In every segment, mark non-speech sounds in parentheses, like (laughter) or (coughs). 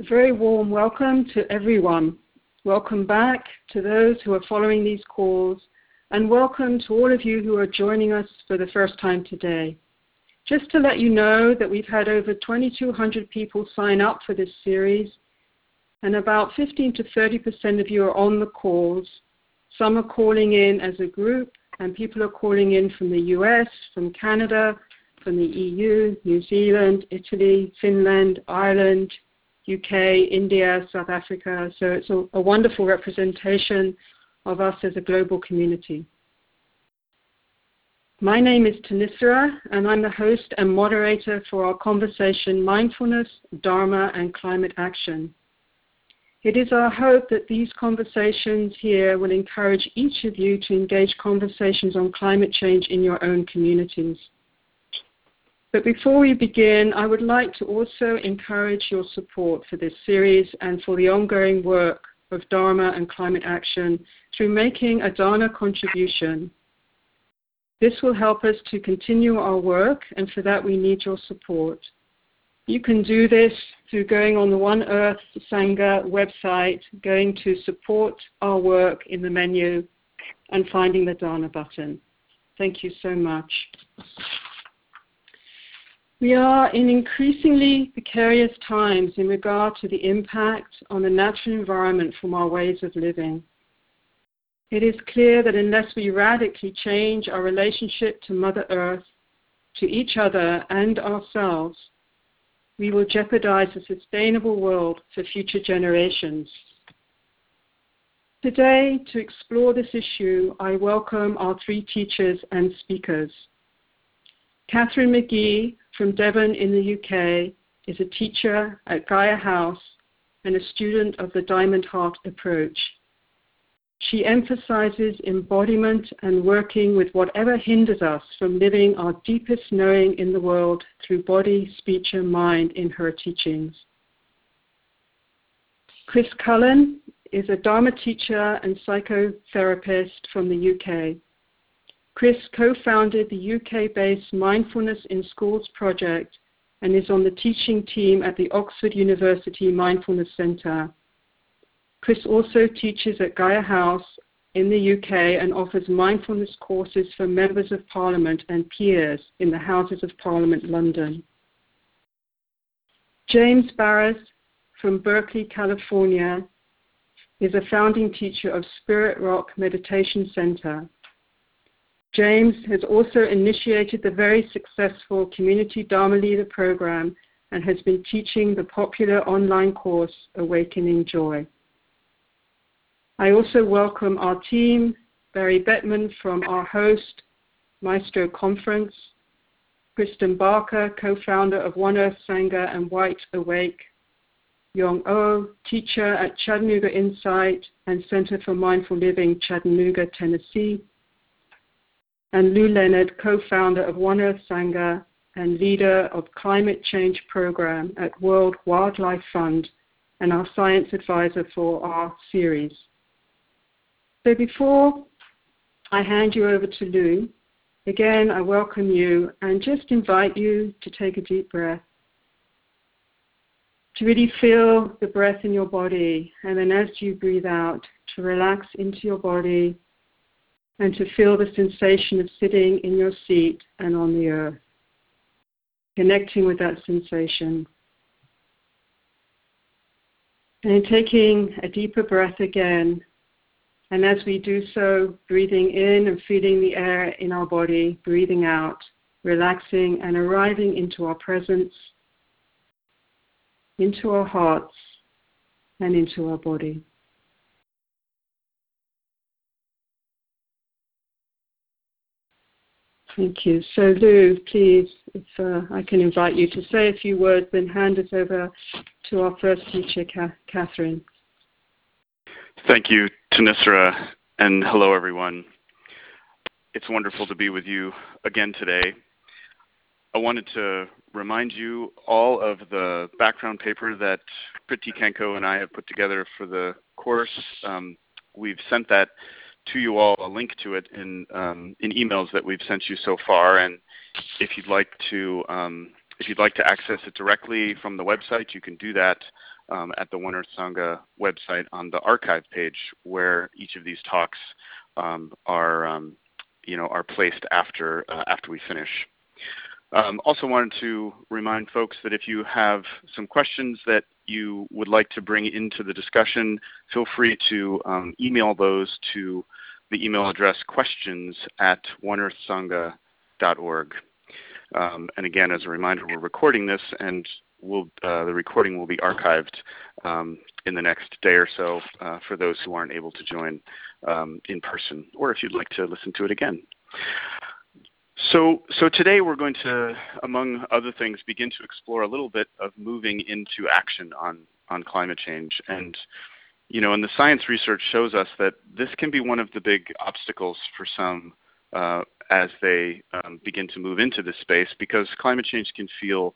A very warm welcome to everyone. Welcome back to those who are following these calls, and welcome to all of you who are joining us for the first time today. Just to let you know that we've had over 2,200 people sign up for this series, and about 15 to 30% of you are on the calls. Some are calling in as a group, and people are calling in from the US, from Canada, from the EU, New Zealand, Italy, Finland, Ireland, UK, India, South Africa. So it's a, a wonderful representation of us as a global community. My name is Thanissara, and I'm the host and moderator for our conversation Mindfulness, Dharma, and Climate Action. It is our hope that these conversations here will encourage each of you to engage conversations on climate change in your own communities. But before we begin, I would like to also encourage your support for this series and for the ongoing work of Dharma and climate action through making a Dana contribution. This will help us to continue our work, and for that we need your support. You can do this through going on the One Earth Sangha website, going to support our work in the menu, and finding the Dana button. Thank you so much. We are in increasingly precarious times in regard to the impact on the natural environment from our ways of living. It is clear that unless we radically change our relationship to Mother Earth, to each other, and ourselves, we will jeopardize a sustainable world for future generations. Today, to explore this issue, I welcome our three teachers and speakers. Catherine McGee from Devon in the UK is a teacher at Gaia House and a student of the Diamond Heart approach. She emphasizes embodiment and working with whatever hinders us from living our deepest knowing in the world through body, speech, and mind in her teachings. Chris Cullen is a Dharma teacher and psychotherapist from the UK. Chris co founded the UK based Mindfulness in Schools project and is on the teaching team at the Oxford University Mindfulness Centre. Chris also teaches at Gaia House in the UK and offers mindfulness courses for members of Parliament and peers in the Houses of Parliament London. James Baraz from Berkeley, California, is a founding teacher of Spirit Rock Meditation Center James has also initiated the very successful Community Dharma Leader program and has been teaching the popular online course Awakening Joy. I also welcome our team, Barry Bettman from our host, Maestro Conference, Kristen Barker, co-founder of One Earth Sangha and White Awake, Yong O, teacher at Chattanooga Insight and Center for Mindful Living, Chattanooga, Tennessee, and Lou Leonard, co-founder of One Earth Sangha and leader of Climate Change Program at World Wildlife Fund and our science advisor for our series. So before I hand you over to Lou, again I welcome you and just invite you to take a deep breath. To really feel the breath in your body, and then as you breathe out, to relax into your body and to feel the sensation of sitting in your seat and on the earth, connecting with that sensation. And taking a deeper breath again, and as we do so, breathing in and feeling the air in our body, breathing out, relaxing and arriving into our presence, into our hearts, and into our body. Thank you. So, Lou, please, if uh, I can invite you to say a few words, then hand us over to our first teacher, Catherine. Thank you, Thanissara, and hello, everyone. It's wonderful to be with you again today. I wanted to remind you all of the background paper that Priti Kanko and I have put together for the course. Um, we've sent that to you all a link to it in um, in emails that we've sent you so far. And if you'd like to um, if you'd like to access it directly from the website, you can do that um, at the One Earth Sangha website on the archive page, where each of these talks um, are, um, you know, are placed after uh, after we finish. Um, also wanted to remind folks that if you have some questions that you would like to bring into the discussion, feel free to um, email those to the email address questions at oneearthsangha.org. Um, and again, as a reminder, we're recording this, and we'll, uh, the recording will be archived um, in the next day or so uh, for those who aren't able to join um, in person, or if you'd like to listen to it again. So, so today we're going to, among other things, begin to explore a little bit of moving into action on, on climate change. And, you know, and the science research shows us that this can be one of the big obstacles for some uh, as they um, begin to move into this space because climate change can feel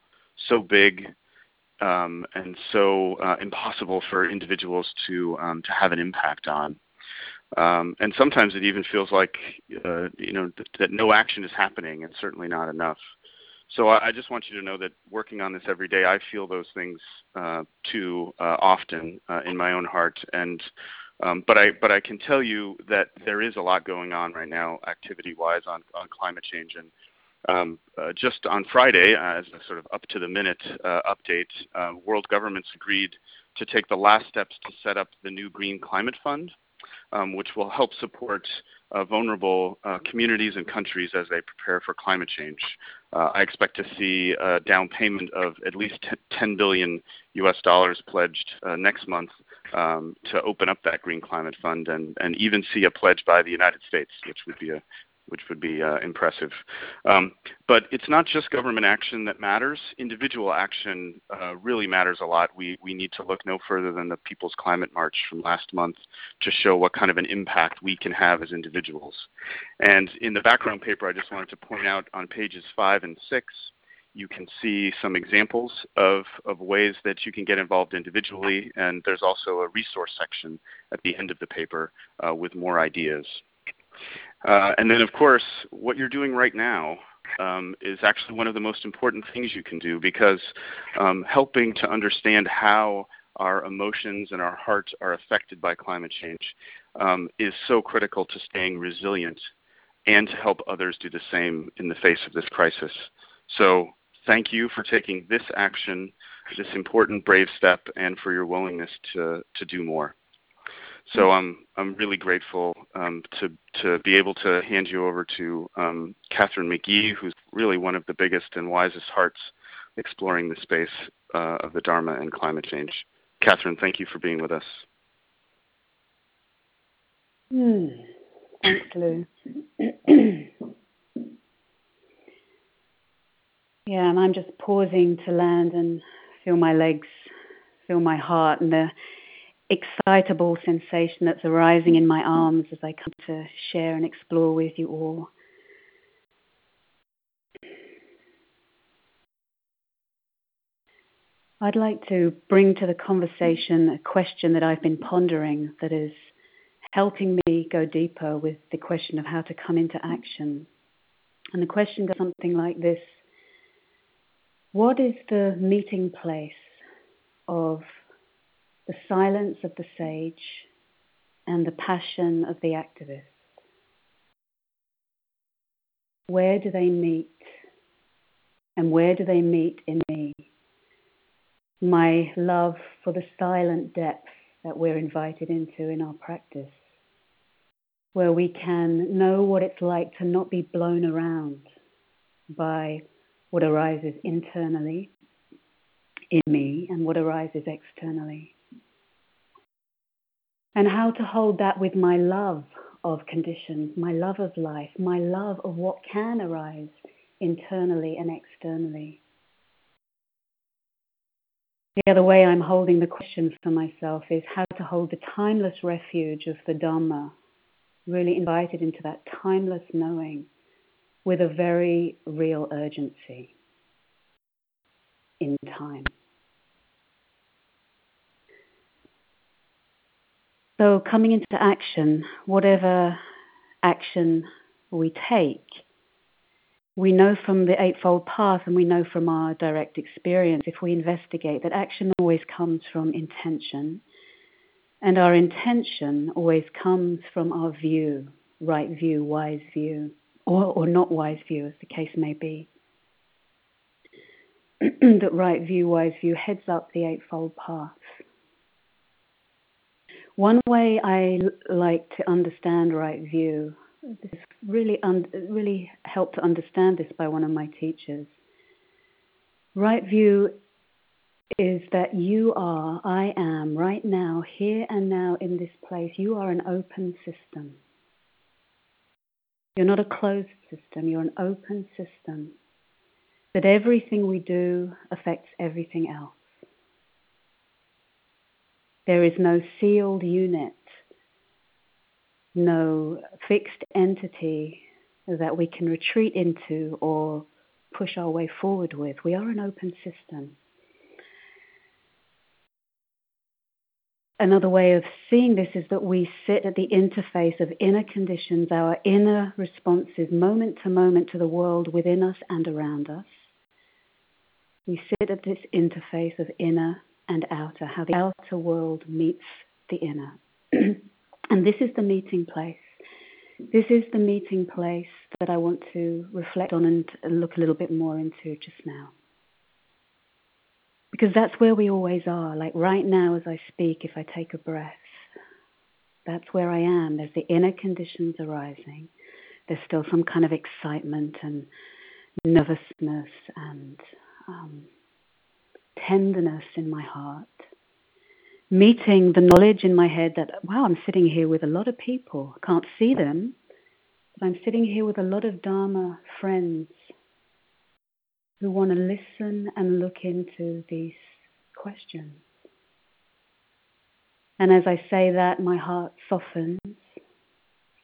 so big um, and so uh, impossible for individuals to um, to have an impact on. Um, and sometimes it even feels like uh, you know th- that no action is happening, and certainly not enough. So I, I, just want you to know that working on this every day, I feel those things uh, too uh, often uh, in my own heart. And um, but I but I can tell you that there is a lot going on right now, activity-wise, on on climate change. And um, uh, just on Friday, uh, as a sort of up to the minute update, world governments agreed to take the last steps to set up the new Green Climate Fund um, which will help support uh, vulnerable uh, communities and countries as they prepare for climate change. Uh, I expect to see a down payment of at least 10 billion US dollars pledged uh, next month um, to open up that Green Climate Fund and, and even see a pledge by the United States, which would be a, which would be uh, impressive. Um, but it's not just government action that matters. Individual action uh, really matters a lot. We, we need to look no further than the People's Climate March from last month to show what kind of an impact we can have as individuals. And in the background paper, I just wanted to point out on pages five and six, you can see some examples of, of ways that you can get involved individually, and there's also a resource section at the end of the paper uh, with more ideas. Uh, and then, of course, what you're doing right now um, is actually one of the most important things you can do because um, helping to understand how our emotions and our hearts are affected by climate change um, is so critical to staying resilient and to help others do the same in the face of this crisis. So, thank you for taking this action, this important, brave step, and for your willingness to, to do more. So I'm I'm really grateful um, to to be able to hand you over to um, Catherine McGee, who's really one of the biggest and wisest hearts exploring the space uh, of the Dharma and climate change. Catherine, thank you for being with us. Mm. Thanks, Lou. yeah, and I'm just pausing to land and feel my legs, feel my heart, and the excitable sensation that's arising in my arms as I come to share and explore with you all. I'd like to bring to the conversation a question that I've been pondering that is helping me go deeper with the question of how to come into action. And the question goes something like this What is the meeting place of the silence of the sage and the passion of the activist. Where do they meet? And where do they meet in me? My love for the silent depth that we're invited into in our practice, where we can know what it's like to not be blown around by what arises internally in me and what arises externally and how to hold that with my love of conditions, my love of life, my love of what can arise internally and externally. The other way I'm holding the question for myself is how to hold the timeless refuge of the Dharma, really invited into that timeless knowing with a very real urgency in time. So, coming into action, whatever action we take, we know from the Eightfold Path and we know from our direct experience, if we investigate, that action always comes from intention. And our intention always comes from our view, right view, wise view, or, or not wise view, as the case may be. (clears throat) that right view, wise view heads up the Eightfold Path. One way I like to understand right view this really un- really helped to understand this by one of my teachers. Right view is that you are, I am, right now, here and now in this place, you are an open system. You're not a closed system, you're an open system. That everything we do affects everything else. There is no sealed unit no fixed entity that we can retreat into or push our way forward with. We are an open system. Another way of seeing this is that we sit at the interface of inner conditions, our inner responses, moment to moment to the world within us and around us. We sit at this interface of inner and outer, how the outer world meets the inner. (clears throat) And this is the meeting place. This is the meeting place that I want to reflect on and look a little bit more into just now. Because that's where we always are. Like right now, as I speak, if I take a breath, that's where I am. There's the inner conditions arising. There's still some kind of excitement and nervousness and um, tenderness in my heart meeting the knowledge in my head that, wow, I'm sitting here with a lot of people. I can't see them, but I'm sitting here with a lot of Dharma friends who want to listen and look into these questions. And as I say that, my heart softens,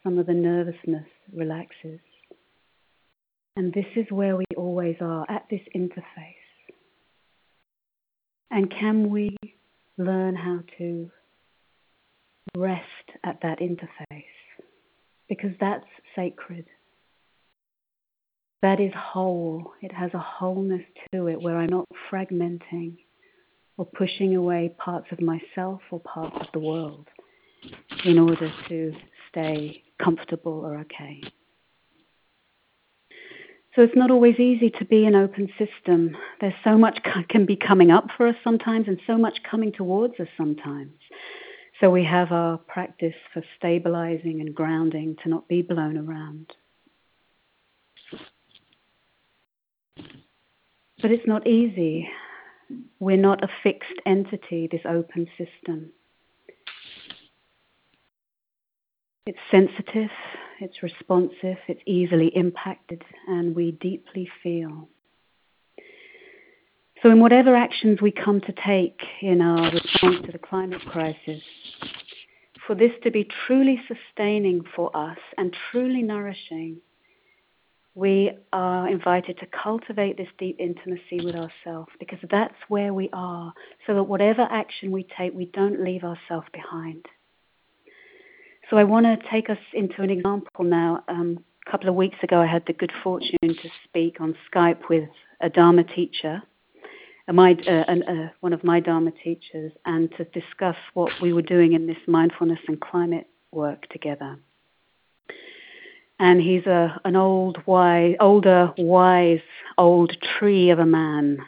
some of the nervousness relaxes. And this is where we always are, at this interface. And can we learn how to rest at that interface because that's sacred. That is whole. It has a wholeness to it where I'm not fragmenting or pushing away parts of myself or parts of the world in order to stay comfortable or okay. So it's not always easy to be an open system. There's so much (laughs) can be coming up for us sometimes and so much coming towards us sometimes. So we have our practice for stabilizing and grounding to not be blown around. But it's not easy. We're not a fixed entity, this open system. It's sensitive, it's responsive, it's easily impacted, and we deeply feel. So, in whatever actions we come to take in our response to the climate crisis, for this to be truly sustaining for us and truly nourishing, we are invited to cultivate this deep intimacy with ourselves because that's where we are, so that whatever action we take, we don't leave ourselves behind. So I want to take us into an example now. Um, a couple of weeks ago, I had the good fortune to speak on Skype with a Dharma teacher, my, uh, uh, one of my Dharma teachers, and to discuss what we were doing in this mindfulness and climate work together. And he's a, an old, wise, older, wise, old tree of a man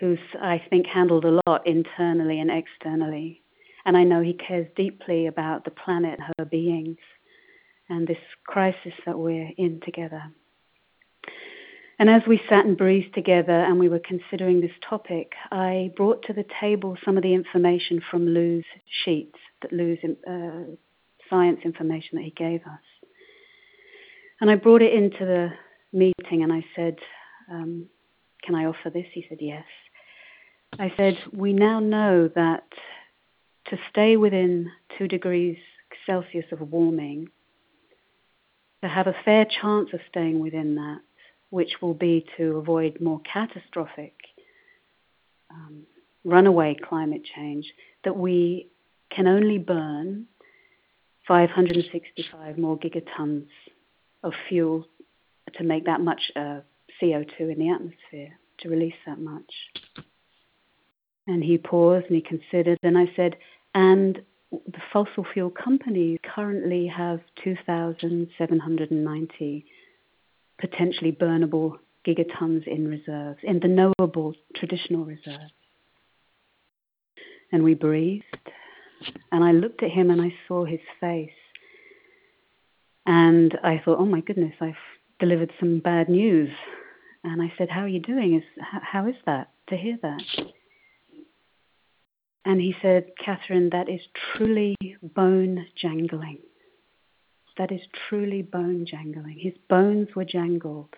who's, I think, handled a lot internally and externally. And I know he cares deeply about the planet, her beings, and this crisis that we're in together. And as we sat and breathed together and we were considering this topic, I brought to the table some of the information from Lou's sheets, that Lou's uh, science information that he gave us. And I brought it into the meeting and I said, um, Can I offer this? He said, Yes. I said, We now know that to stay within two degrees Celsius of warming, to have a fair chance of staying within that, which will be to avoid more catastrophic um, runaway climate change, that we can only burn 565 more gigatons of fuel to make that much uh, CO2 in the atmosphere, to release that much. And he paused and he considered, and I said, and the fossil fuel companies currently have 2,790 potentially burnable gigatons in reserves, in the knowable traditional reserves. And we breathed, and I looked at him and I saw his face. And I thought, oh my goodness, I've delivered some bad news. And I said, how are you doing? Is, how is that to hear that? And he said, Catherine, that is truly bone jangling. That is truly bone jangling. His bones were jangled.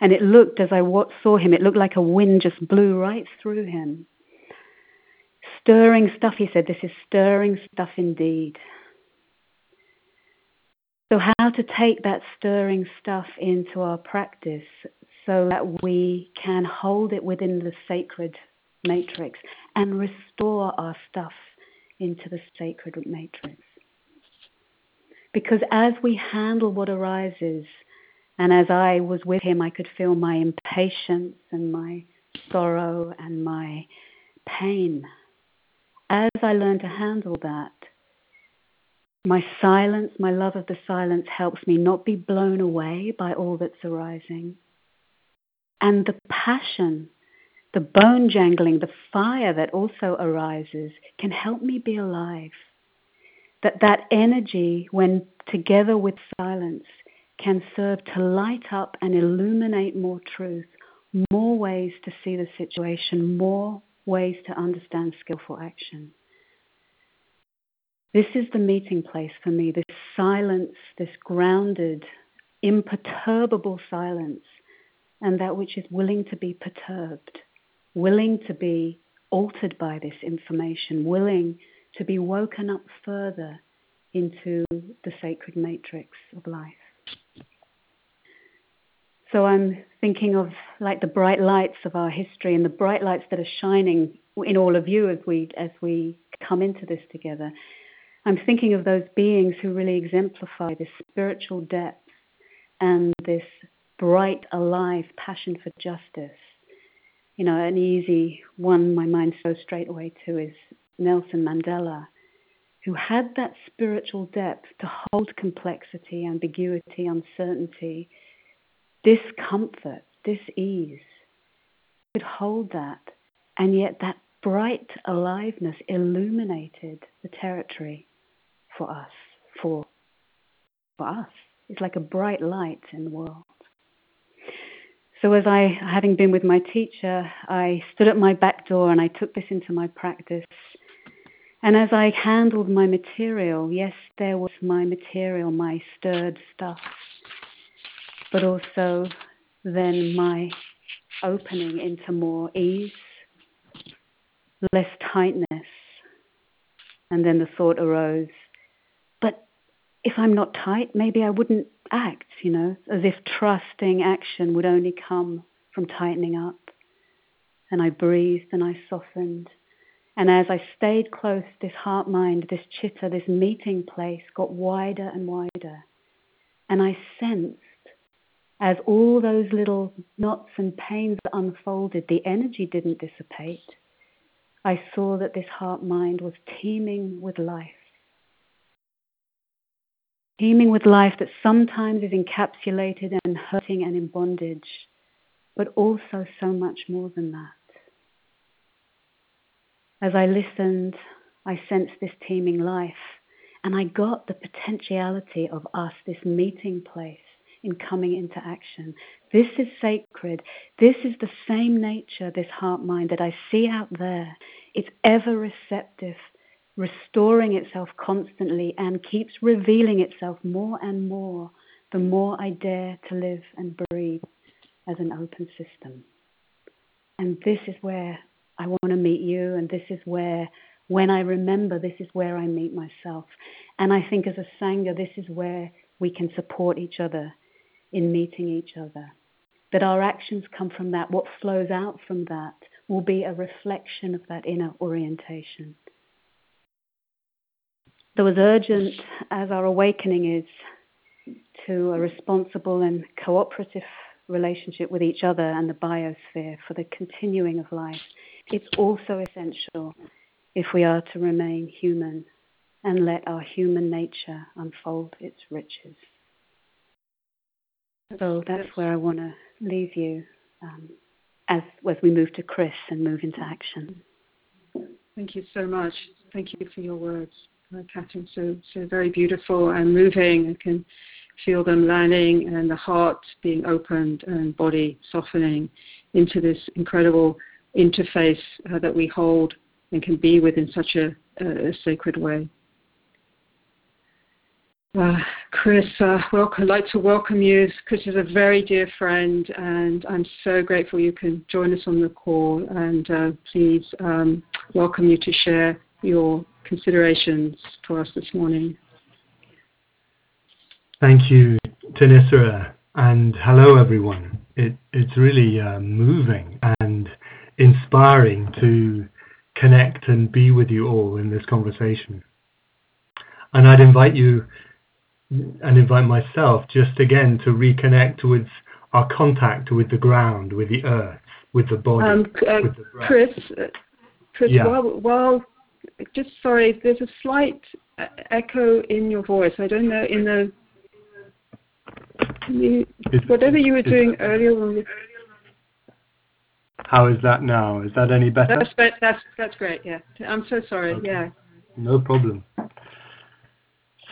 And it looked, as I saw him, it looked like a wind just blew right through him. Stirring stuff, he said, this is stirring stuff indeed. So, how to take that stirring stuff into our practice so that we can hold it within the sacred matrix and restore our stuff into the sacred matrix. Because as we handle what arises, and as I was with him, I could feel my impatience and my sorrow and my pain. As I learn to handle that, my silence, my love of the silence helps me not be blown away by all that's arising. And the passion the bone jangling, the fire that also arises can help me be alive. That that energy, when together with silence, can serve to light up and illuminate more truth, more ways to see the situation, more ways to understand skillful action. This is the meeting place for me, this silence, this grounded, imperturbable silence, and that which is willing to be perturbed willing to be altered by this information, willing to be woken up further into the sacred matrix of life. So I'm thinking of like the bright lights of our history and the bright lights that are shining in all of you as we as we come into this together. I'm thinking of those beings who really exemplify this spiritual depth and this bright, alive passion for justice you know, an easy one my mind goes straight away to is Nelson Mandela, who had that spiritual depth to hold complexity, ambiguity, uncertainty, discomfort, dis-ease, could hold that, and yet that bright aliveness illuminated the territory for us, for, for us. It's like a bright light in the world. So, as I, having been with my teacher, I stood at my back door and I took this into my practice. And as I handled my material, yes, there was my material, my stirred stuff, but also then my opening into more ease, less tightness. And then the thought arose, if I'm not tight, maybe I wouldn't act, you know, as if trusting action would only come from tightening up. And I breathed and I softened. And as I stayed close, this heart mind, this chitta, this meeting place got wider and wider. And I sensed as all those little knots and pains unfolded, the energy didn't dissipate. I saw that this heart mind was teeming with life teeming with life that sometimes is encapsulated and hurting and in bondage, but also so much more than that. As I listened, I sensed this teeming life, and I got the potentiality of us, this meeting place, in coming into action. This is sacred. This is the same nature, this heart mind that I see out there. It's ever receptive restoring itself constantly and keeps revealing itself more and more the more I dare to live and breathe as an open system. And this is where I want to meet you, and this is where, when I remember, this is where I meet myself. And I think as a Sangha, this is where we can support each other in meeting each other. That our actions come from that. What flows out from that will be a reflection of that inner orientation that was urgent as our awakening is to a responsible and cooperative relationship with each other and the biosphere for the continuing of life, it's also essential if we are to remain human and let our human nature unfold its riches. So that's where I want to leave you um, as, as we move to Chris and move into action. Thank you so much. Thank you for your words, uh, Catherine. So, so very beautiful and moving. I can feel them landing and the heart being opened and body softening into this incredible interface uh, that we hold and can be with in such a, a sacred way. Uh, Chris, uh, welcome, I'd like to welcome you. Chris is a very dear friend, and I'm so grateful you can join us on the call. And uh, please um, welcome you to share your considerations for us this morning. Thank you, Thanissara, and hello, everyone. It, it's really uh, moving and inspiring to connect and be with you all in this conversation. And I'd invite you and invite myself just again to reconnect with our contact with the ground, with the earth, with the body, um, uh, with the breath. Chris, uh, Chris, yeah. while, while just sorry, there's a slight uh, echo in your voice. I don't know in the you, whatever you were doing earlier. When How is that now? Is that any better? That's that's that's great. Yeah, I'm so sorry. Okay. Yeah. No problem.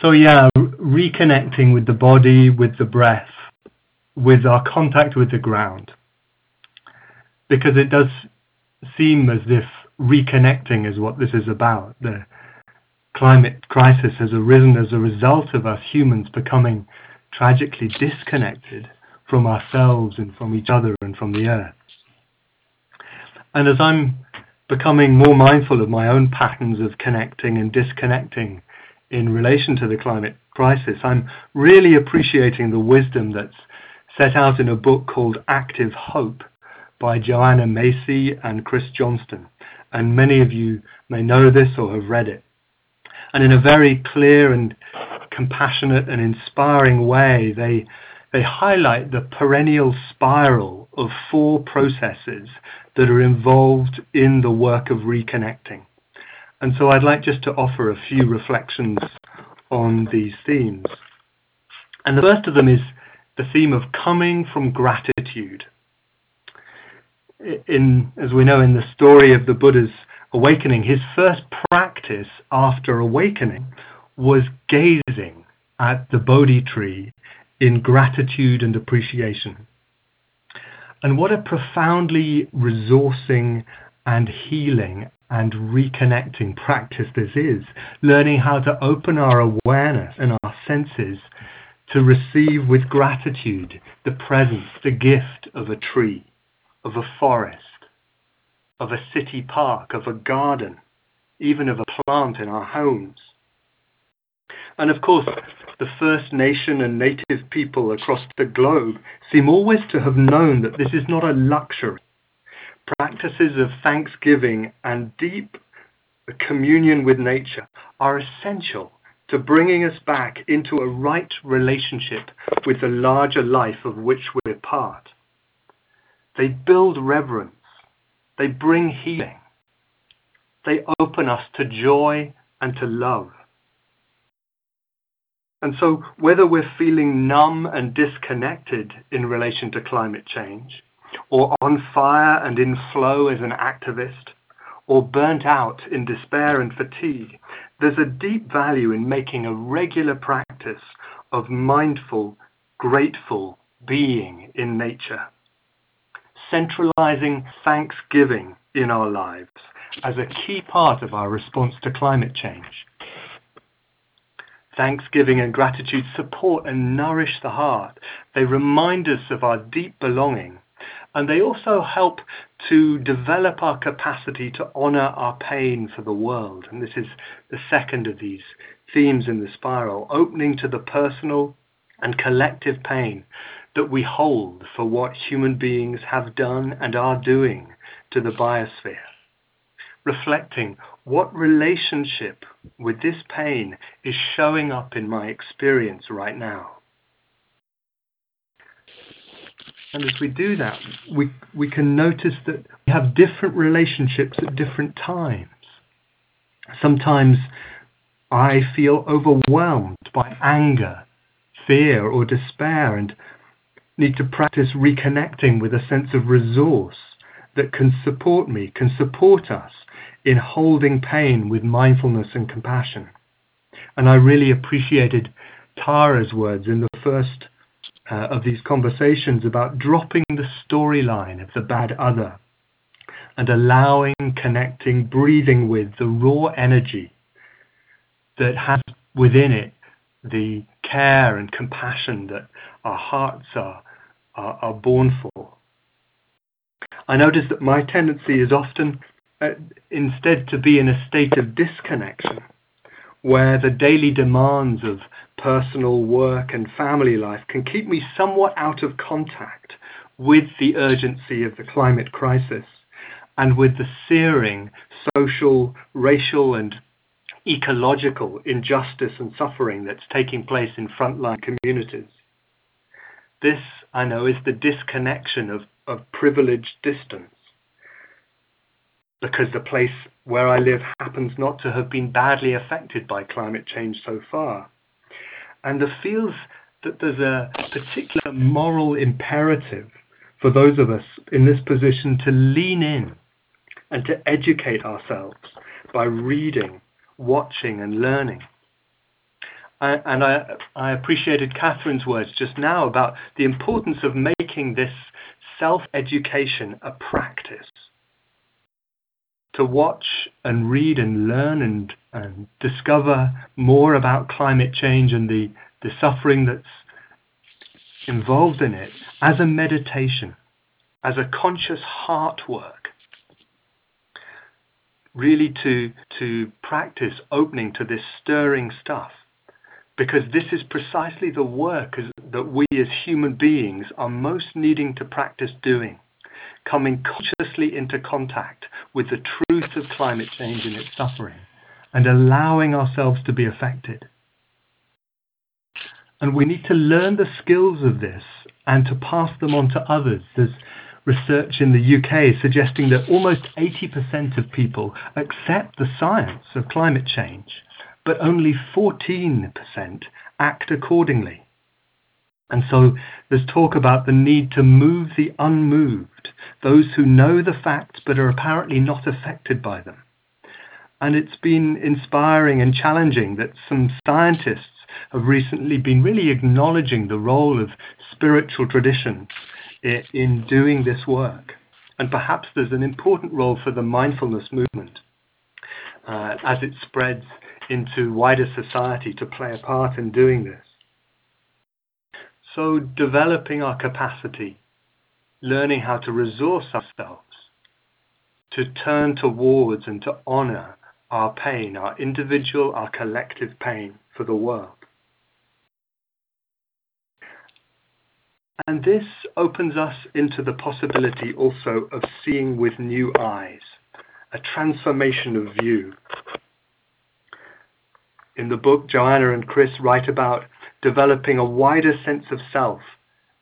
So yeah, reconnecting with the body, with the breath, with our contact with the ground. Because it does seem as if reconnecting is what this is about. The climate crisis has arisen as a result of us humans becoming tragically disconnected from ourselves and from each other and from the earth. And as I'm becoming more mindful of my own patterns of connecting and disconnecting in relation to the climate crisis, I'm really appreciating the wisdom that's set out in a book called Active Hope by Joanna Macy and Chris Johnstone. And many of you may know this or have read it. And in a very clear and compassionate and inspiring way, they, they highlight the perennial spiral of four processes that are involved in the work of reconnecting. And so I'd like just to offer a few reflections on these themes. And the first of them is the theme of coming from gratitude. In, as we know in the story of the Buddha's awakening, his first practice after awakening was gazing at the Bodhi tree in gratitude and appreciation. And what a profoundly resourcing and healing and reconnecting practice this is, learning how to open our awareness and our senses to receive with gratitude the presence, the gift of a tree, of a forest, of a city park, of a garden, even of a plant in our homes. And of course, the First Nation and native people across the globe seem always to have known that this is not a luxury practices of thanksgiving and deep communion with nature are essential to bringing us back into a right relationship with the larger life of which we're part. They build reverence. They bring healing. They open us to joy and to love. And so, whether we're feeling numb and disconnected in relation to climate change, or on fire and in flow as an activist, or burnt out in despair and fatigue, there's a deep value in making a regular practice of mindful, grateful being in nature. Centralizing thanksgiving in our lives as a key part of our response to climate change. Thanksgiving and gratitude support and nourish the heart. They remind us of our deep belonging and they also help to develop our capacity to honor our pain for the world. And this is the second of these themes in the spiral, opening to the personal and collective pain that we hold for what human beings have done and are doing to the biosphere. Reflecting what relationship with this pain is showing up in my experience right now. And as we do that, we, we can notice that we have different relationships at different times. Sometimes I feel overwhelmed by anger, fear, or despair, and need to practice reconnecting with a sense of resource that can support me, can support us in holding pain with mindfulness and compassion. And I really appreciated Tara's words in the first uh, of these conversations about dropping the storyline of the bad other and allowing, connecting, breathing with the raw energy that has within it the care and compassion that our hearts are, are, are born for. I notice that my tendency is often uh, instead to be in a state of disconnection where the daily demands of personal work and family life can keep me somewhat out of contact with the urgency of the climate crisis and with the searing social, racial, and ecological injustice and suffering that's taking place in frontline communities. This, I know, is the disconnection of, of privileged distance because the place where I live happens not to have been badly affected by climate change so far. And it feels that there's a particular moral imperative for those of us in this position to lean in and to educate ourselves by reading, watching, and learning. I, and I, I appreciated Catherine's words just now about the importance of making this self education a practice to watch and read and learn and, and discover more about climate change and the, the suffering that's involved in it as a meditation, as a conscious heart work. Really to, to practice opening to this stirring stuff. Because this is precisely the work that we as human beings are most needing to practice doing coming consciously into contact with the truth of climate change and its suffering, and allowing ourselves to be affected. And we need to learn the skills of this and to pass them on to others. There's research in the UK suggesting that almost 80% of people accept the science of climate change, but only 14% act accordingly. And so there's talk about the need to move the unmoved, those who know the facts but are apparently not affected by them. And it's been inspiring and challenging that some scientists have recently been really acknowledging the role of spiritual traditions in doing this work. And perhaps there's an important role for the mindfulness movement uh, as it spreads into wider society to play a part in doing this. So, developing our capacity, learning how to resource ourselves, to turn towards and to honor our pain, our individual, our collective pain for the world. And this opens us into the possibility also of seeing with new eyes, a transformation of view. In the book, Joanna and Chris write about developing a wider sense of self,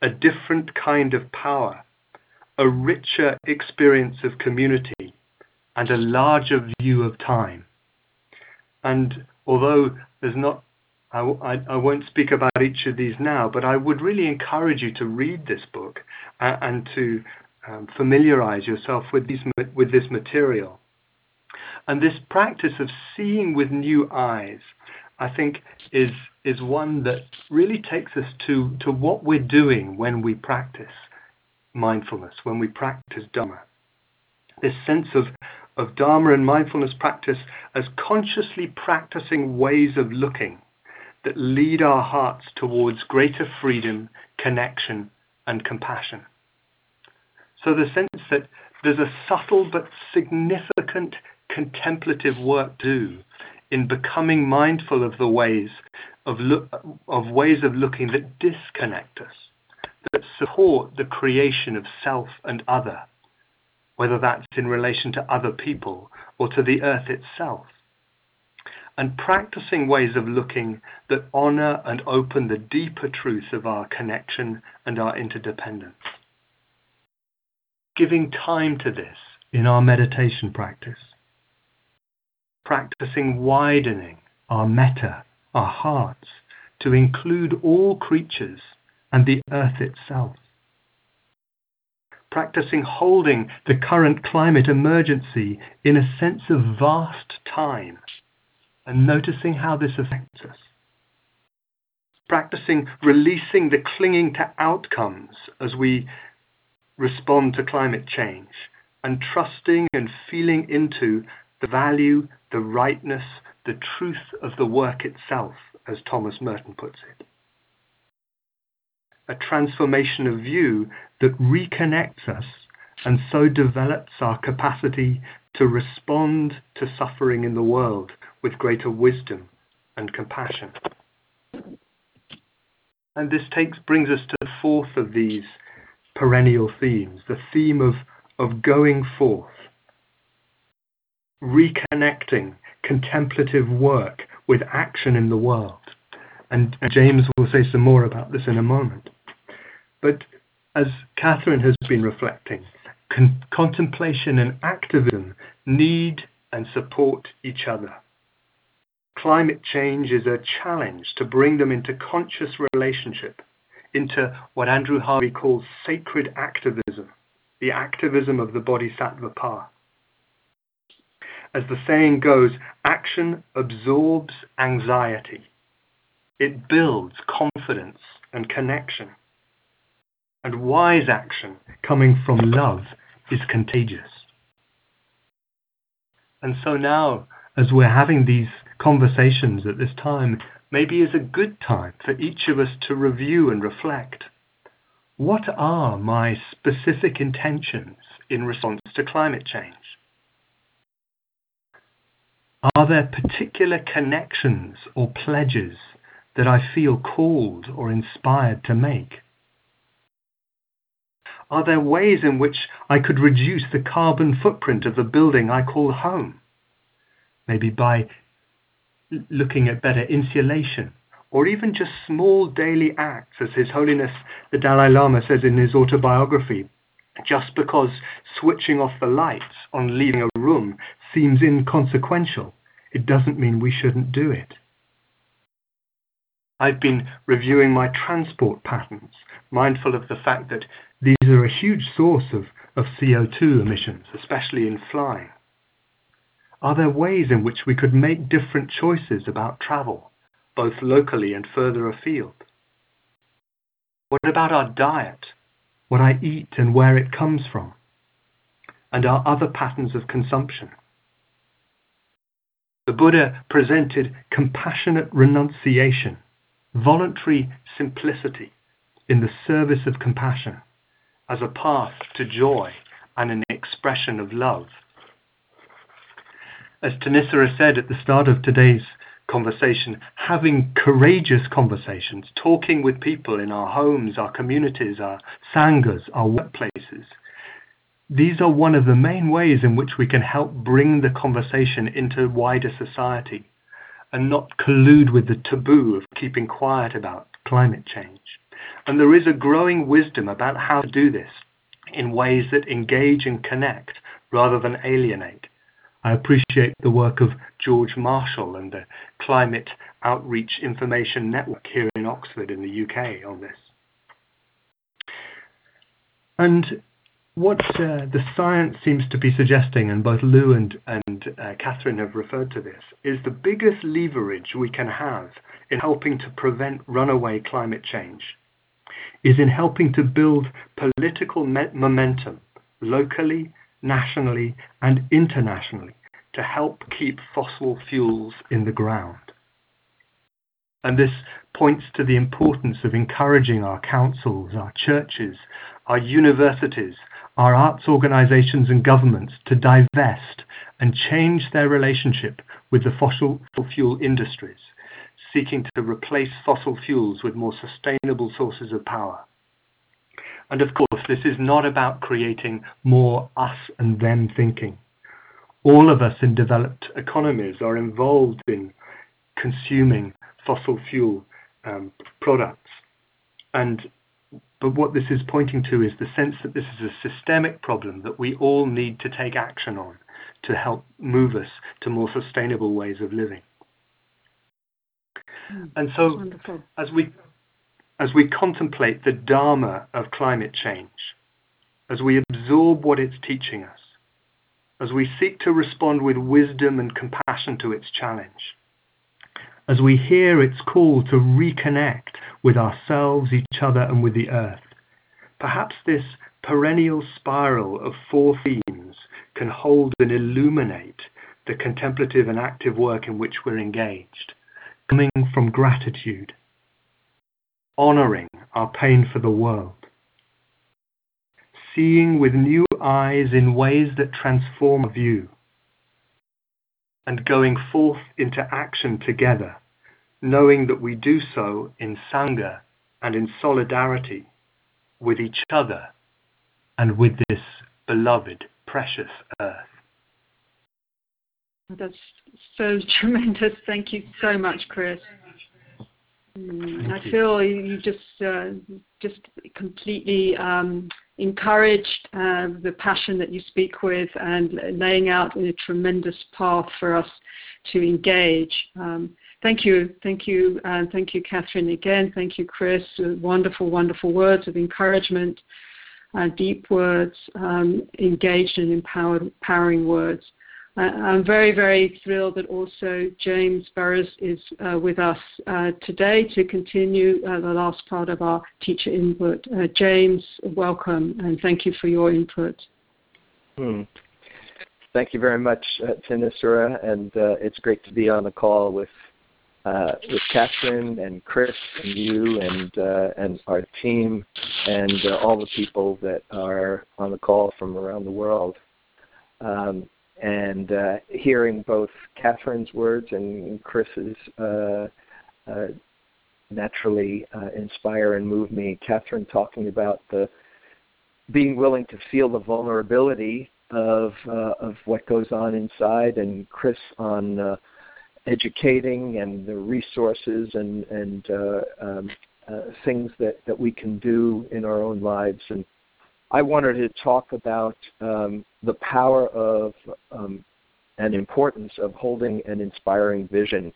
a different kind of power, a richer experience of community, and a larger view of time. And although there's not, I, I, I won't speak about each of these now, but I would really encourage you to read this book and, and to um, familiarize yourself with, these, with this material. And this practice of seeing with new eyes, I think, is is one that really takes us to, to what we're doing when we practice mindfulness, when we practice Dharma. This sense of, of Dharma and mindfulness practice as consciously practicing ways of looking that lead our hearts towards greater freedom, connection, and compassion. So the sense that there's a subtle but significant contemplative work to do in becoming mindful of the ways of, look, of ways of looking that disconnect us, that support the creation of self and other, whether that's in relation to other people or to the earth itself. And practicing ways of looking that honor and open the deeper truth of our connection and our interdependence. giving time to this in our meditation practice, practicing widening our metta, our hearts, to include all creatures and the earth itself. Practicing holding the current climate emergency in a sense of vast time and noticing how this affects us. Practicing releasing the clinging to outcomes as we respond to climate change and trusting and feeling into the value, the rightness, the truth of the work itself, as Thomas Merton puts it. A transformation of view that reconnects us and so develops our capacity to respond to suffering in the world with greater wisdom and compassion. And this takes brings us to the fourth of these perennial themes, the theme of, of going forth, reconnecting contemplative work with action in the world. And, and James will say some more about this in a moment. But as Catherine has been reflecting, con- contemplation and activism need and support each other. Climate change is a challenge to bring them into conscious relationship, into what Andrew Harvey calls sacred activism, the activism of the Bodhisattva path. As the saying goes, action absorbs anxiety. It builds confidence and connection. And wise action coming from love is contagious. And so now, as we're having these conversations at this time, maybe is a good time for each of us to review and reflect. What are my specific intentions in response to climate change? Are there particular connections or pledges that I feel called or inspired to make? Are there ways in which I could reduce the carbon footprint of the building I call home? Maybe by looking at better insulation, or even just small daily acts, as His Holiness the Dalai Lama says in his autobiography. Just because switching off the lights on leaving a room seems inconsequential, it doesn't mean we shouldn't do it. I've been reviewing my transport patterns, mindful of the fact that these are a huge source of, of CO2 emissions, especially in flying. Are there ways in which we could make different choices about travel, both locally and further afield? What about our diet, what I eat and where it comes from, and our other patterns of consumption? The Buddha presented compassionate renunciation, voluntary simplicity in the service of compassion as a path to joy and an expression of love as Thanissara said at the start of today's conversation, having courageous conversations, talking with people in our homes, our communities, our sanghas, our workplaces. These are one of the main ways in which we can help bring the conversation into wider society and not collude with the taboo of keeping quiet about climate change. And there is a growing wisdom about how to do this in ways that engage and connect rather than alienate. I appreciate the work of George Marshall and the Climate Outreach Information Network here in Oxford in the UK on this. And what uh, the science seems to be suggesting, and both Lou and, and uh, Catherine have referred to this, is the biggest leverage we can have in helping to prevent runaway climate change is in helping to build political momentum locally nationally and internationally to help keep fossil fuels in the ground. And this points to the importance of encouraging our councils, our churches, our universities, our arts organizations and governments to divest and change their relationship with the fossil fuel industries, seeking to replace fossil fuels with more sustainable sources of power. And of course, this is not about creating more us and them thinking. All of us in developed economies are involved in consuming fossil fuel um, products. And But what this is pointing to is the sense that this is a systemic problem that we all need to take action on to help move us to more sustainable ways of living. Mm, and so, wonderful. as we as we contemplate the dharma of climate change, as we absorb what it's teaching us, as we seek to respond with wisdom and compassion to its challenge, as we hear its call to reconnect with ourselves, each other, and with the earth. Perhaps this perennial spiral of four themes can hold and illuminate the contemplative and active work in which we're engaged, coming from gratitude, honoring our pain for the world, seeing with new eyes in ways that transform view, and going forth into action together, knowing that we do so in Sangha and in solidarity with each other and with this beloved, precious earth. That's so tremendous. Thank you so much, Chris. Mm, I feel you just uh, just completely um, encouraged uh, the passion that you speak with and laying out a tremendous path for us to engage. Um, thank you, thank you, and uh, thank you, Catherine, again. Thank you, Chris. Wonderful, wonderful words of encouragement, uh, deep words, um, engaged and empowered, empowering words. I'm very, very thrilled that also James Baraz is uh, with us uh, today to continue uh, the last part of our teacher input. Uh, James, welcome and thank you for your input. Hmm. Thank you very much, uh, Thanissara, and uh, it's great to be on the call with uh, with Catherine and Chris and you and and our team and all the people that are on the call from around the world. Um, and uh, hearing both Catherine's words and Chris's uh, uh, naturally uh, inspire and move me. Catherine talking about the being willing to feel the vulnerability of uh, of what goes on inside, and Chris on uh, educating and the resources and and um, things that that we can do in our own lives and I wanted to talk about um, the power of um, and importance of holding an inspiring vision.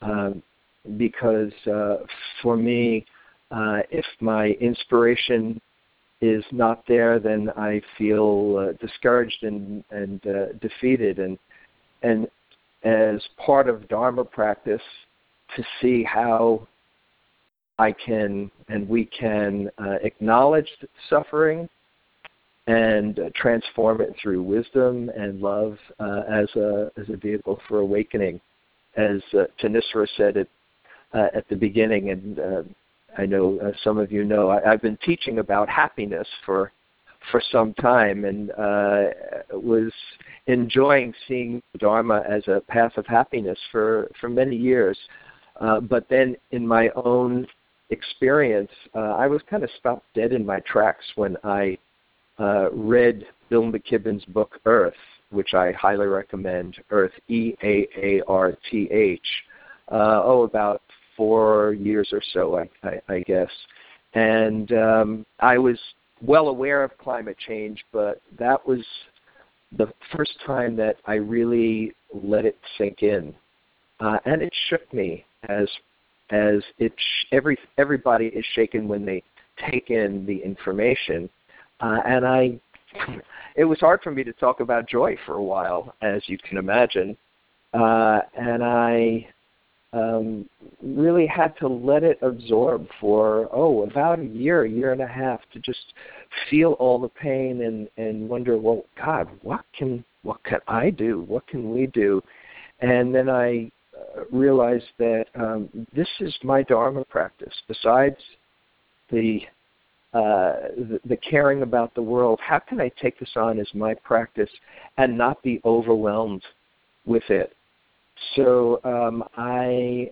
Um, because uh, for me, uh, if my inspiration is not there, then I feel uh, discouraged and, and uh, defeated. And, and as part of Dharma practice, to see how I can and we can uh, acknowledge suffering and uh, transform it through wisdom and love uh, as a as a vehicle for awakening, as uh, Thanissara said it uh, at the beginning, and uh, I know uh, some of you know I, have been teaching about happiness for for some time, and uh, was enjoying seeing Dharma as a path of happiness for for many years. Uh, but then in my own experience, uh, I was kind of stopped dead in my tracks when I uh, read Bill McKibben's book Eaarth, which I highly recommend, Eaarth, E A A R T H, uh, oh, about four years or so, I, I, I guess. And um, I was well aware of climate change, but that was the first time that I really let it sink in, uh, and it shook me as as it sh- every everybody is shaken when they take in the information uh, and I, (laughs) it was hard for me to talk about joy for a while, as you can imagine. Uh, and I um, really had to let it absorb for oh about a year, a year and a half to just feel all the pain and and wonder, well, God, what can what can I do? What can we do? And then I uh, realized that um, this is my Dharma practice. Besides the uh, the, the caring about the world, how can I take this on as my practice and not be overwhelmed with it? So um, I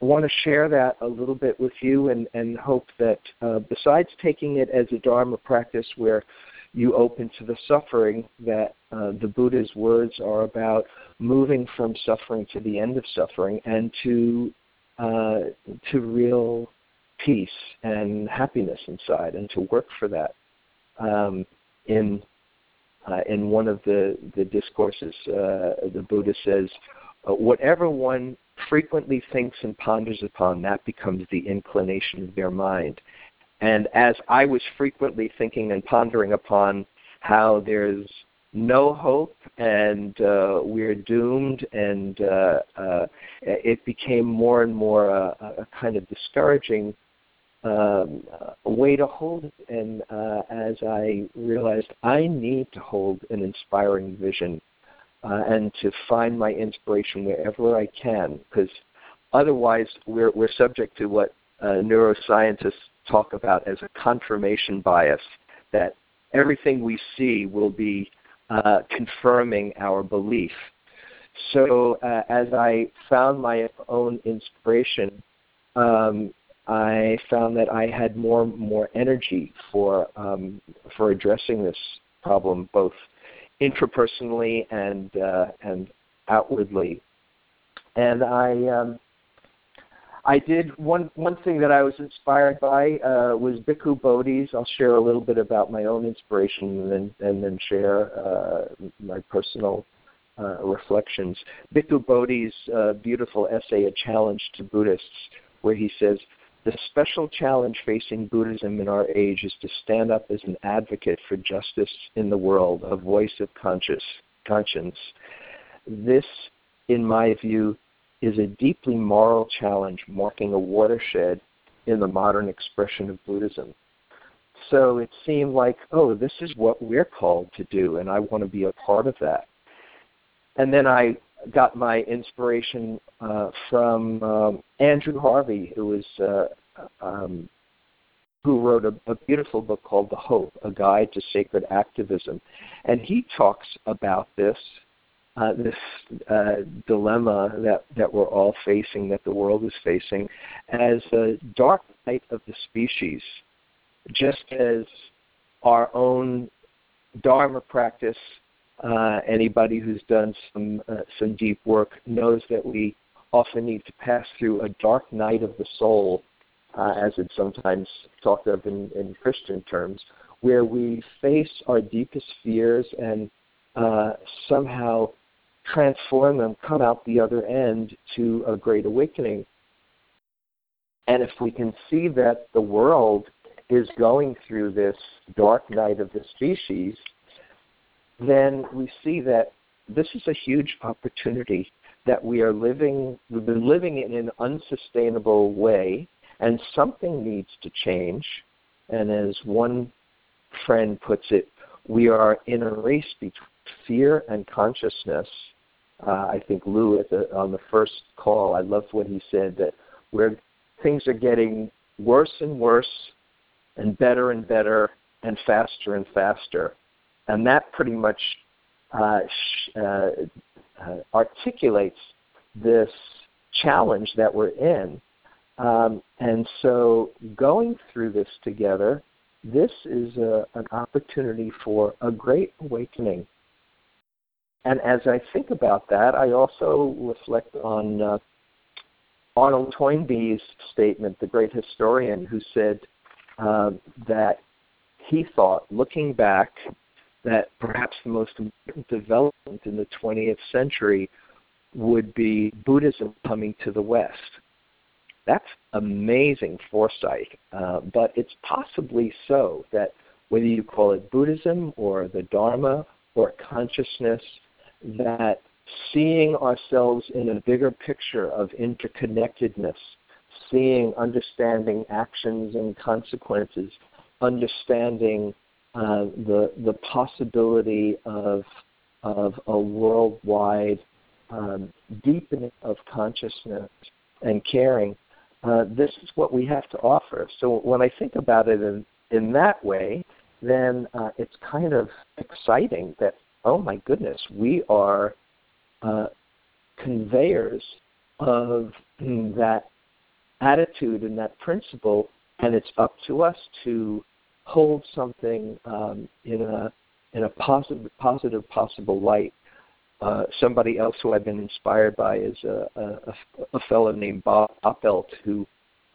want to share that a little bit with you and, and hope that uh, besides taking it as a Dharma practice where you open to the suffering, that uh, the Buddha's words are about moving from suffering to the end of suffering and to uh, to real peace and happiness inside, and to work for that. Um, in uh, in one of the the discourses, uh, the Buddha says, uh, "Whatever one frequently thinks and ponders upon, that becomes the inclination of their mind." And as I was frequently thinking and pondering upon how there's no hope and uh, we're doomed, and uh, uh, it became more and more a, a kind of discouraging um, a way to hold it. And uh, as I realized I need to hold an inspiring vision uh, and to find my inspiration wherever I can, because otherwise we're, we're subject to what uh, neuroscientists talk about as a confirmation bias, that everything we see will be uh, confirming our belief. So uh, as I found my own inspiration, um, I found that I had more more energy for um, for addressing this problem, both intrapersonally and uh, and outwardly. And I um, I did one one thing that I was inspired by uh, was Bhikkhu Bodhis. I'll share a little bit about my own inspiration and then and then share uh, my personal uh, reflections. Bhikkhu Bodhi's uh, beautiful essay, "A Challenge to Buddhists," where he says, "The special challenge facing Buddhism in our age is to stand up as an advocate for justice in the world, a voice of conscious conscience. This, in my view." is a deeply moral challenge marking a watershed in the modern expression of Buddhism. So it seemed like, oh, this is what we're called to do, and I want to be a part of that. And then I got my inspiration uh, from um, Andrew Harvey, who was uh, um, who wrote a, a beautiful book called The Hope: A Guide to Sacred Activism, and he talks about this uh, this uh, dilemma that, that we're all facing, that the world is facing, as a dark night of the species, just as our own Dharma practice, uh, anybody who's done some, uh, some deep work knows that we often need to pass through a dark night of the soul, uh, as it's sometimes talked of in, in Christian terms, where we face our deepest fears and uh, somehow transform them, come out the other end to a great awakening. And if we can see that the world is going through this dark night of the species, then we see that this is a huge opportunity that we are living we've been living in an unsustainable way and something needs to change and as one friend puts it we are in a race between fear and consciousness uh, I think Lou the, on the first call, I loved what he said that where things are getting worse and worse and better and better and faster and faster. And that pretty much uh, sh- uh, uh, articulates this challenge that we're in. Um, and so going through this together, this is a, an opportunity for a great awakening and as I think about that, I also reflect on uh, Arnold Toynbee's statement, the great historian, who said uh, that he thought, looking back, that perhaps the most important development in the 20th century would be Buddhism coming to the West. That's amazing foresight, uh, but it's possibly so that whether you call it Buddhism or the Dharma or consciousness that seeing ourselves in a bigger picture of interconnectedness, seeing, understanding actions and consequences, understanding uh, the the possibility of of a worldwide um, deepening of consciousness and caring. Uh, this is what we have to offer. So when I think about it in in that way, then uh, it's kind of exciting that oh my goodness, we are uh, conveyors of that attitude and that principle, and it's up to us to hold something um, in a in a positive positive possible light. Uh, somebody else who I've been inspired by is a, a, a fellow named Bob Doppelt, who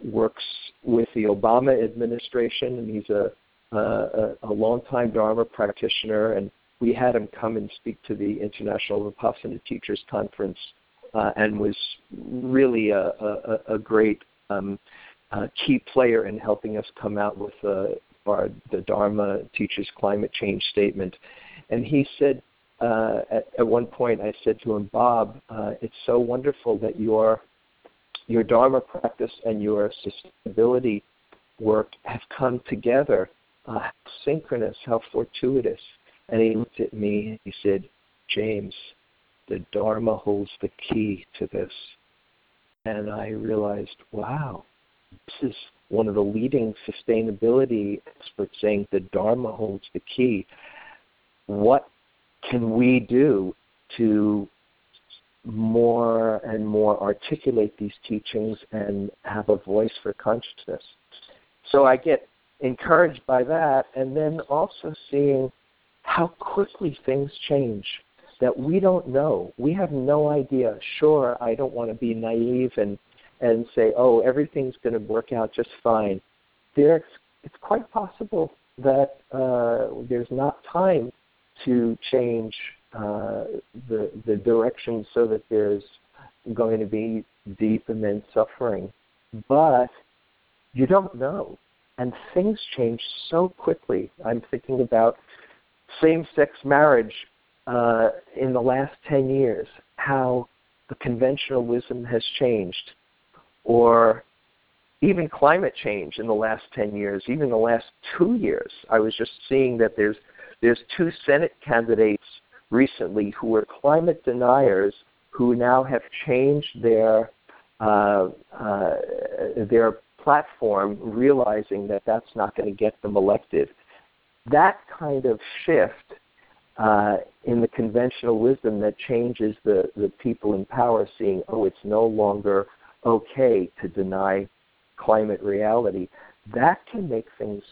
works with the Obama administration, and he's a, a, a longtime Dharma practitioner. And we had him come and speak to the International Vipassana Teachers Conference, uh, and was really a, a, a great um, uh, key player in helping us come out with uh, the Dharma Teachers Climate Change Statement. And he said, uh, at, at, one point, I said to him, Bob, uh, it's so wonderful that your your Dharma practice and your sustainability work have come together. Uh, synchronous, how fortuitous. And he looked at me and he said, James, the Dharma holds the key to this. And I realized, wow, this is one of the leading sustainability experts saying the Dharma holds the key. What can we do to more and more articulate these teachings and have a voice for consciousness? So I get encouraged by that, and then also seeing how quickly things change that we don't know. We have no idea. Sure, I don't want to be naive and and say, "Oh, everything's going to work out just fine." There's, it's quite possible that uh, there's not time to change uh, the the direction so that there's going to be deep immense suffering, but you don't know, and things change so quickly. I'm thinking about same-sex marriage uh, in the last 10 years, how the conventional wisdom has changed, or even climate change in the last 10 years, even the last two years. I was just seeing that there's, there's two Senate candidates recently who were climate deniers who now have changed their, uh, uh, their platform, realizing that that's not going to get them elected. That kind of shift uh, in the conventional wisdom that changes the, the people in power seeing, oh, it's no longer okay to deny climate reality, that can make things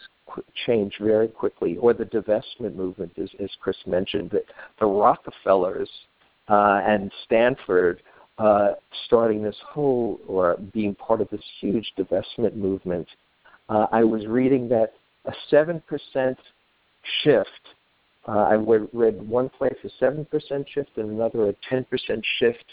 change very quickly. Or the divestment movement, as, as Chris mentioned, that the Rockefellers uh, and Stanford uh, starting this whole or being part of this huge divestment movement. Uh, I was reading that a 7% shift uh, I read one place a 7% shift and another a 10% shift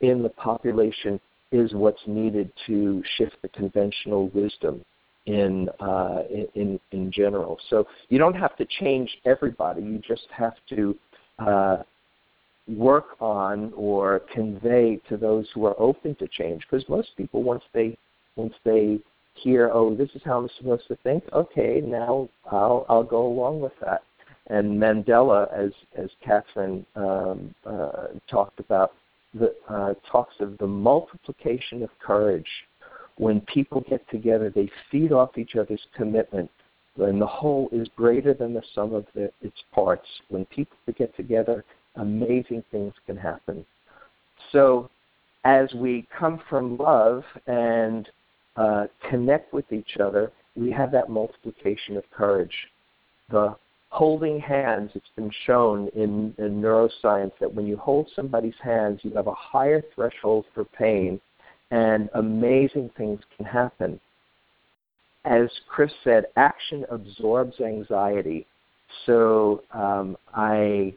in the population is what's needed to shift the conventional wisdom in, uh, in, in general. So you don't have to change everybody. You just have to uh, work on or convey to those who are open to change. Because most people, once they once they hear, oh, this is how I'm supposed to think, okay, now I'll I'll go along with that. And Mandela, as as Catherine um, uh, talked about, the, uh, talks of the multiplication of courage. When people get together, they feed off each other's commitment, and the whole is greater than the sum of the, its parts. When people get together, amazing things can happen. So, as we come from love and uh, connect with each other, we have that multiplication of courage. The holding hands, it's been shown in, in, neuroscience that when you hold somebody's hands, you have a higher threshold for pain, and amazing things can happen. As Chris said, action absorbs anxiety. So um, I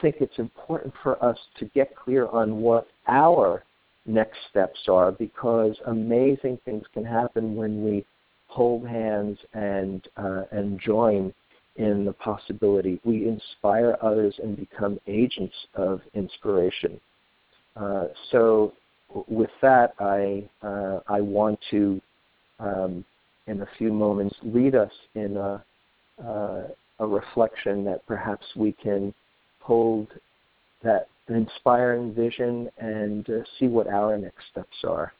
think it's important for us to get clear on what our next steps are because amazing things can happen when we hold hands and uh, and join in the possibility. We inspire others and become agents of inspiration. Uh, so, with that, I uh, I want to, um, in a few moments, lead us in a uh, a reflection that perhaps we can hold that inspiring vision and uh, see what our next steps are.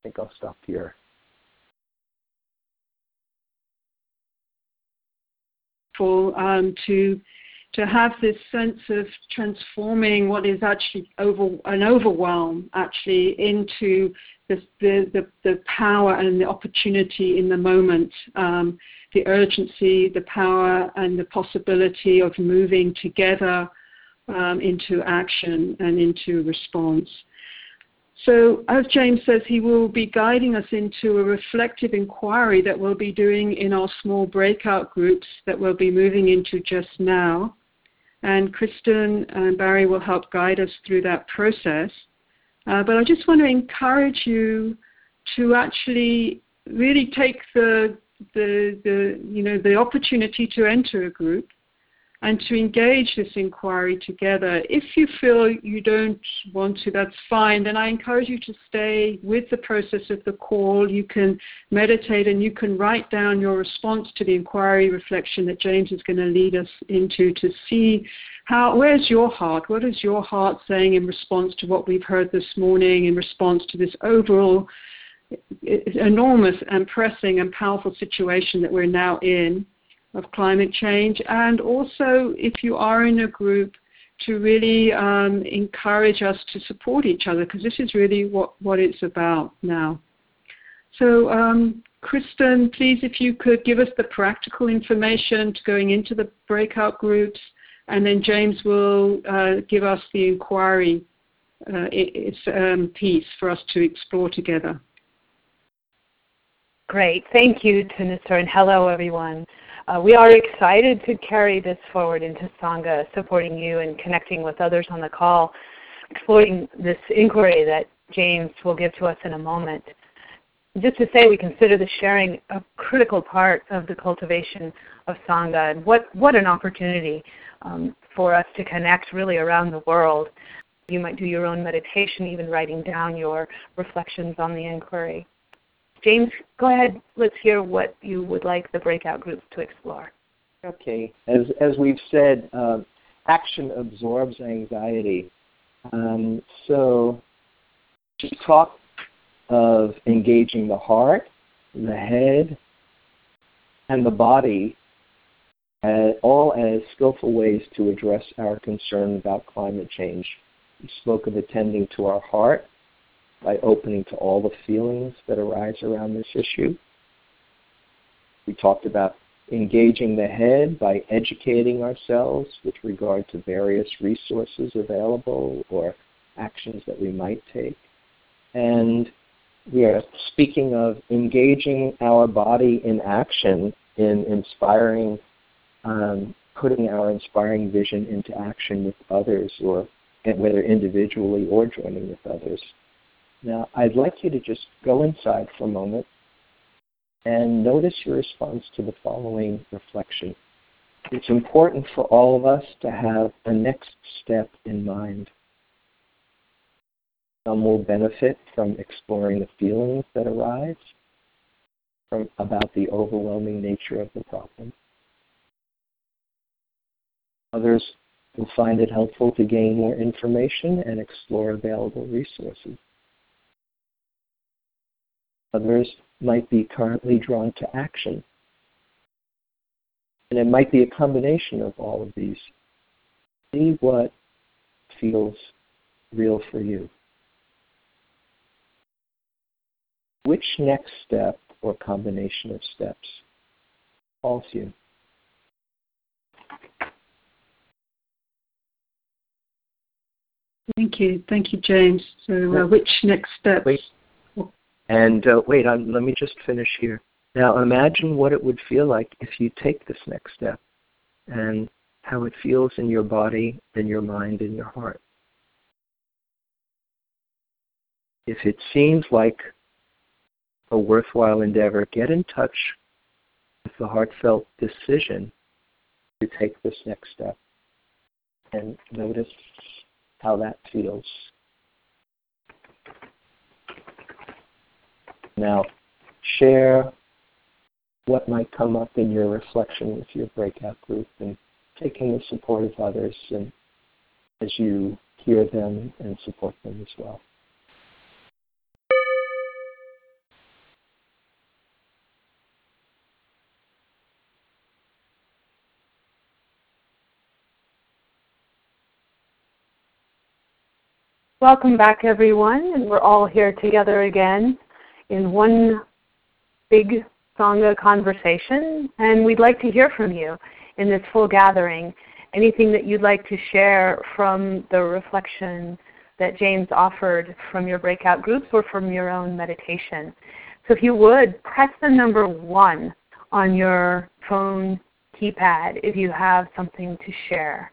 I think I'll stop here. Um, to to have this sense of transforming what is actually over, an overwhelm actually into the, the, the, power and the opportunity in the moment, um, the urgency, the power, and the possibility of moving together um, into action and into response. So, as James says, he will be guiding us into a reflective inquiry that we'll be doing in our small breakout groups that we'll be moving into just now. And Kristen and Barry will help guide us through that process. Uh, but I just want to encourage you to actually really take the, the, the, you know, the opportunity to enter a group and to engage this inquiry together. If you feel you don't want to, that's fine. Then I encourage you to stay with the process of the call. You can meditate and you can write down your response to the inquiry reflection that James is going to lead us into to see how where's your heart? What is your heart saying in response to what we've heard this morning, in response to this overall enormous and pressing and powerful situation that we're now in? Of climate change, and also if you are in a group, to really um, encourage us to support each other, because this is really what, what it's about now. So, um, Kristen, please, if you could give us the practical information to going into the breakout groups, and then James will uh, give us the inquiry uh, um, piece for us to explore together. Great. Thank you, Thanissara, and hello, everyone. Uh, we are excited to carry this forward into Sangha, supporting you and connecting with others on the call, exploring this inquiry that James will give to us in a moment. Just to say, we consider the sharing a critical part of the cultivation of Sangha, and what, what an opportunity um, for us to connect really around the world. You might do your own meditation, even writing down your reflections on the inquiry. James, go ahead. Let's hear what you would like the breakout groups to explore. Okay. As, as we've said, uh, action absorbs anxiety. Um, so to talk of engaging the heart, the head, and the body uh, all as skillful ways to address our concern about climate change. We spoke of attending to our heart, by opening to all the feelings that arise around this issue. We talked about engaging the head by educating ourselves with regard to various resources available or actions that we might take. And we are speaking of engaging our body in action in inspiring, um, putting our inspiring vision into action with others, or whether individually or joining with others. Now, I'd like you to just go inside for a moment and notice your response to the following reflection. It's important for all of us to have a next step in mind. Some will benefit from exploring the feelings that arise from, about the overwhelming nature of the problem. Others will find it helpful to gain more information and explore available resources. Others might be currently drawn to action. And it might be a combination of all of these. See what feels real for you. Which next step or combination of steps calls you? Thank you. Thank you, James. So, uh, which next steps? Wait. And uh, wait, I'm, let me just finish here. Now imagine what it would feel like if you take this next step and how it feels in your body, in your mind, in your heart. If it seems like a worthwhile endeavor, get in touch with the heartfelt decision to take this next step and notice how that feels. Now, share what might come up in your reflection with your breakout group and taking the support of others and as you hear them and support them as well. Welcome back, everyone, and we're all here together again in one big Sangha conversation, and we'd like to hear from you in this full gathering. Anything that you'd like to share from the reflection that James offered from your breakout groups or from your own meditation. So if you would, press the number one on your phone keypad if you have something to share.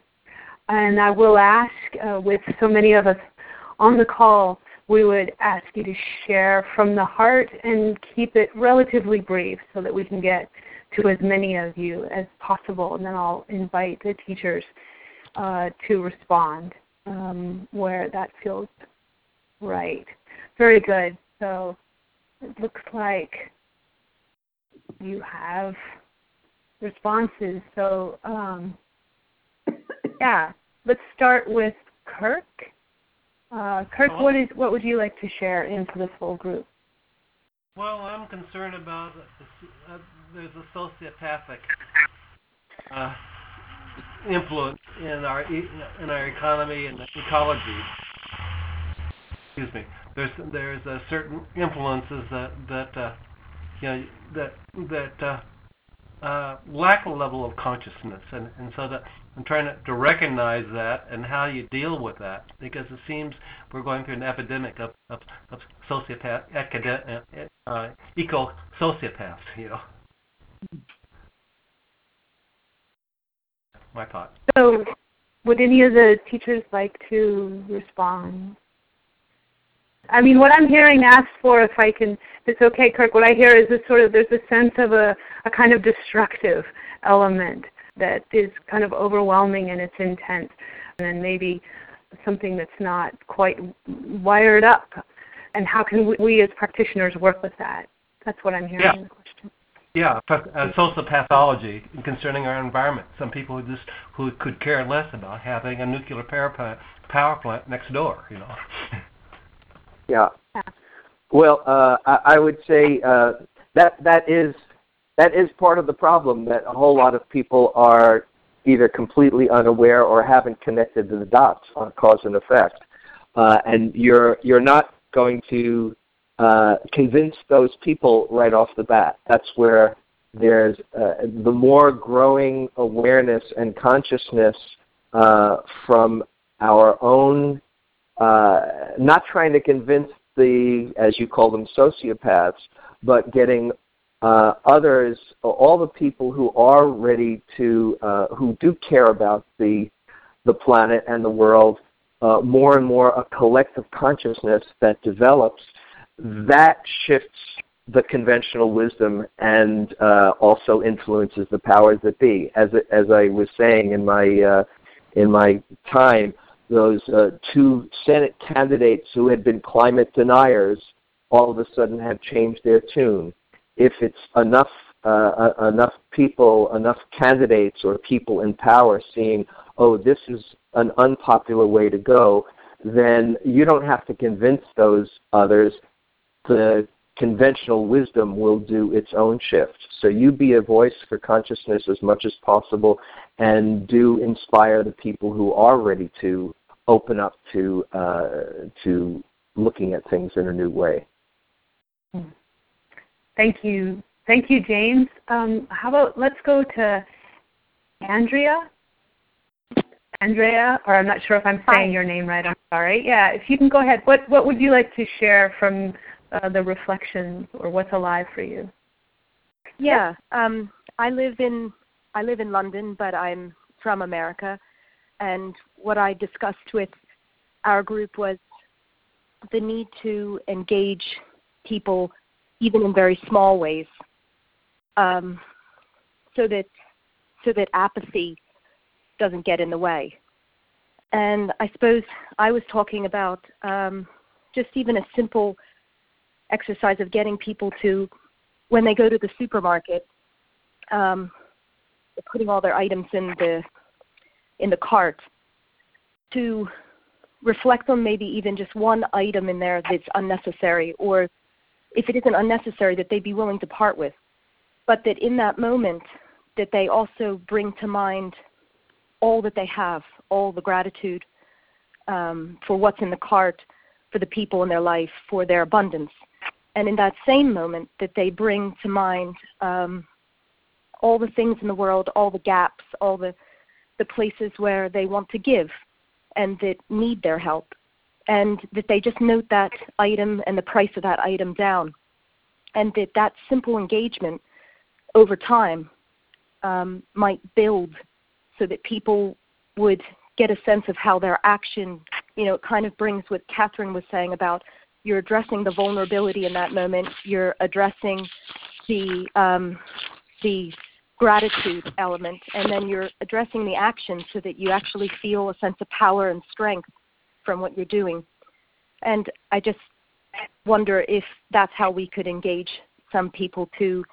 And I will ask, uh, with so many of us on the call, we would ask you to share from the heart and keep it relatively brief so that we can get to as many of you as possible. And then I'll invite the teachers uh, to respond um, where that feels right. Very good. So it looks like you have responses. So um, (coughs) yeah, let's start with Kirk. Uh, Kirk, what is what would you like to share into this whole group? Well, I'm concerned about uh, there's a sociopathic uh, influence in our in our economy and ecology. Excuse me. There's there's certain influences that that uh, you know that that uh, uh, lack a level of consciousness, and, and so that I'm trying to, to recognize that and how you deal with that, because it seems we're going through an epidemic of of, of sociopath, academic, uh, eco sociopaths, you know. My thought. So, would any of the teachers like to respond? I mean, what I'm hearing asked for, if I can, it's okay, Kirk, what I hear is this sort of, there's a sense of a, a kind of destructive element that is kind of overwhelming in its intent, and then maybe something that's not quite wired up. And how can we, we as practitioners work with that? That's what I'm hearing yeah. in the question. Yeah, uh, social pathology concerning our environment. Some people who just who could care less about having a nuclear power plant, power plant next door. You know. (laughs) Yeah. Well, uh, I, I would say uh, that that is that is part of the problem that a whole lot of people are either completely unaware or haven't connected the dots on cause and effect, uh, and you're you're not going to uh, convince those people right off the bat. That's where there's uh, the more growing awareness and consciousness uh, from our own uh, not trying to convince the, as you call them, sociopaths, but getting uh, others, all the people who are ready to, uh, who do care about the, the planet and the world, uh, more and more a collective consciousness that develops, that shifts the conventional wisdom and uh, also influences the powers that be. As as I was saying in my uh, in my time, those uh, two Senate candidates who had been climate deniers all of a sudden have changed their tune. If it's enough uh, uh, enough people, enough candidates or people in power seeing, oh, this is an unpopular way to go, then you don't have to convince those others. The conventional wisdom will do its own shift. So you be a voice for consciousness as much as possible and do inspire the people who are ready to open up to uh, to looking at things in a new way. Thank you. Thank you, James. Um, how about let's go to Andrea? Andrea, or I'm not sure if I'm saying Hi. your name right. I'm sorry. Yeah, if you can go ahead. What what would you like to share from uh, the reflections, or what's alive for you? Yeah, um, I live in I live in London, but I'm from America, and what I discussed with our group was the need to engage people, even in very small ways, um, so that so that apathy doesn't get in the way. And I suppose I was talking about um, just even a simple exercise of getting people to, when they go to the supermarket, um, putting all their items in the in the cart, to reflect on maybe even just one item in there that's unnecessary, or if it isn't unnecessary, that they'd be willing to part with, but that in that moment, that they also bring to mind all that they have, all the gratitude um, for what's in the cart, for the people in their life, for their abundance and in that same moment that they bring to mind um, all the things in the world, all the gaps, all the the places where they want to give and that need their help, and that they just note that item and the price of that item down, and that that simple engagement over time um, might build so that people would get a sense of how their action, you know, it kind of brings what Catherine was saying about you're addressing the vulnerability in that moment, you're addressing the um, the gratitude element, and then you're addressing the action so that you actually feel a sense of power and strength from what you're doing. And I just wonder if that's how we could engage some people to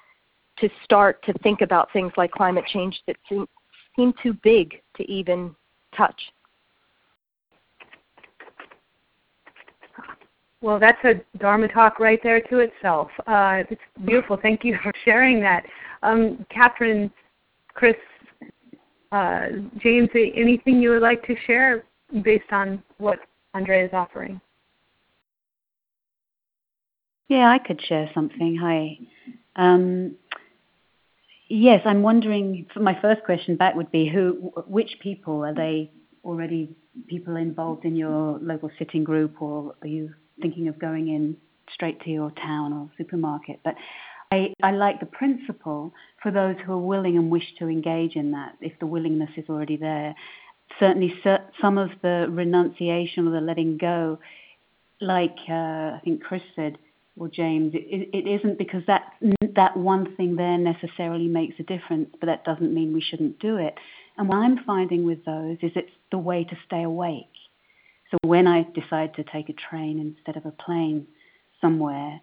to start to think about things like climate change that seem, seem too big to even touch. Well, that's a Dharma talk right there to itself. Uh, it's beautiful. Thank you for (laughs) sharing that. Um, Catherine, Chris, uh, James, anything you would like to share based on what Andrea is offering? Yeah, I could share something. Hi. Um, yes, I'm wondering. My first question back would be who, which people are they already people involved in your local sitting group, or are you thinking of going in straight to your town or supermarket? But I, I like the principle for those who are willing and wish to engage in that, if the willingness is already there. Certainly, some of the renunciation or the letting go, like uh, I think Chris said, or James, it, it isn't because that that one thing there necessarily makes a difference, but that doesn't mean we shouldn't do it. And what I'm finding with those is it's the way to stay awake. So when I decide to take a train instead of a plane somewhere,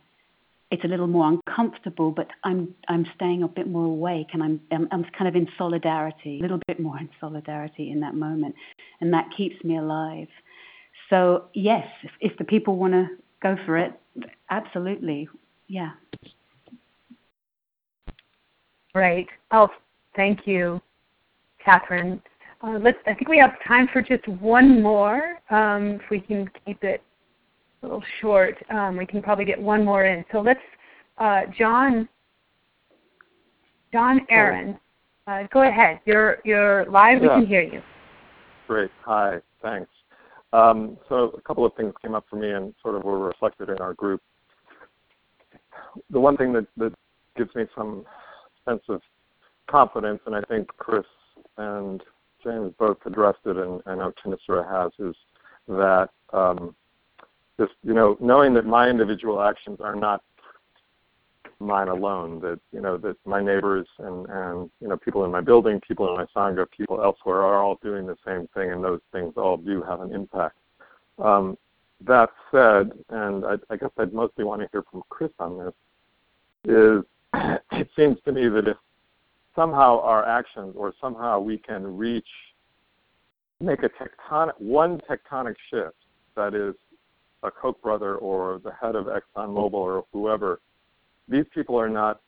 it's a little more uncomfortable, but I'm I'm staying a bit more awake, and I'm, I'm I'm kind of in solidarity, a little bit more in solidarity in that moment, and that keeps me alive. So yes, if, if the people want to go for it, absolutely, yeah. Right. Oh, thank you, Catherine. Uh, let's. I think we have time for just one more. Um, if we can keep it a little short. Um, we can probably get one more in. So let's, uh, John, John Aaron, uh, go ahead. You're you're live. Yeah. We can hear you. Great. Hi. Thanks. Um, so a couple of things came up for me and sort of were reflected in our group. The one thing that, that gives me some sense of confidence, and I think Chris and James both addressed it, and I know Thanissara has, is that um, just you know knowing that my individual actions are not mine alone that you know that my neighbors and and you know people in my building people in my sangha people elsewhere are all doing the same thing and those things all do have an impact. Um, that said and I, I guess i'd mostly want to hear from chris on this is (clears throat) it seems to me that if somehow our actions or somehow we can reach make a tectonic one tectonic shift that is a Koch brother or the head of ExxonMobil or whoever, these people are not,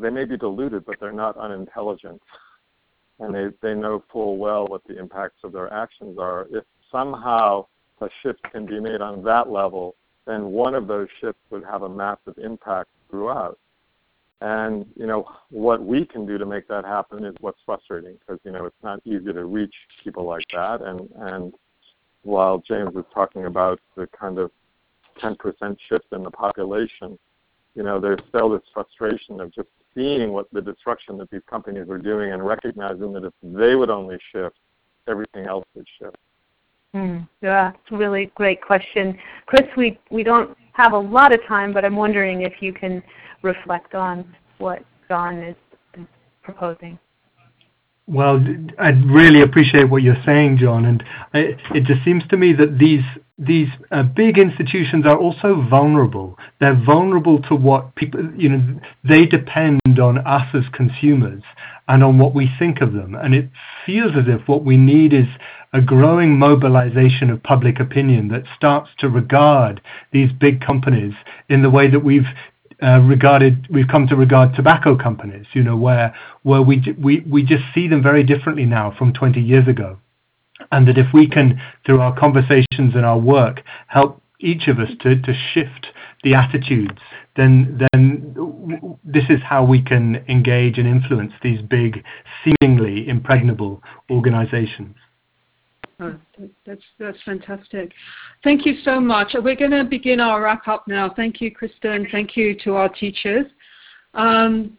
they may be deluded, but they're not unintelligent. And they, they know full well what the impacts of their actions are. If somehow a shift can be made on that level, then one of those shifts would have a massive impact throughout. And you know what we can do to make that happen is what's frustrating because you know it's not easy to reach people like that, and and while James was talking about the kind of 10% shift in the population, you know, there's still this frustration of just seeing what the destruction that these companies are doing and recognizing that if they would only shift, everything else would shift. Mm, yeah, it's a really great question. Chris, we, we don't have a lot of time, but I'm wondering if you can reflect on what John is, is proposing. Well, I really appreciate what you're saying, John, and I, it just seems to me that these these uh, big institutions are also vulnerable. They're vulnerable to what people, you know, they depend on us as consumers and on what we think of them. And it feels as if what we need is a growing mobilization of public opinion that starts to regard these big companies in the way that we've uh, regarded we've come to regard tobacco companies you know where where we we we just see them very differently now from 20 years ago. And that if we can through our conversations and our work help each of us to to shift the attitudes then then this is how we can engage and influence these big seemingly impregnable organizations Oh, that's that's fantastic. Thank you so much. We're going to begin our wrap up now. Thank you, Kristen. Thank you to our teachers. Um,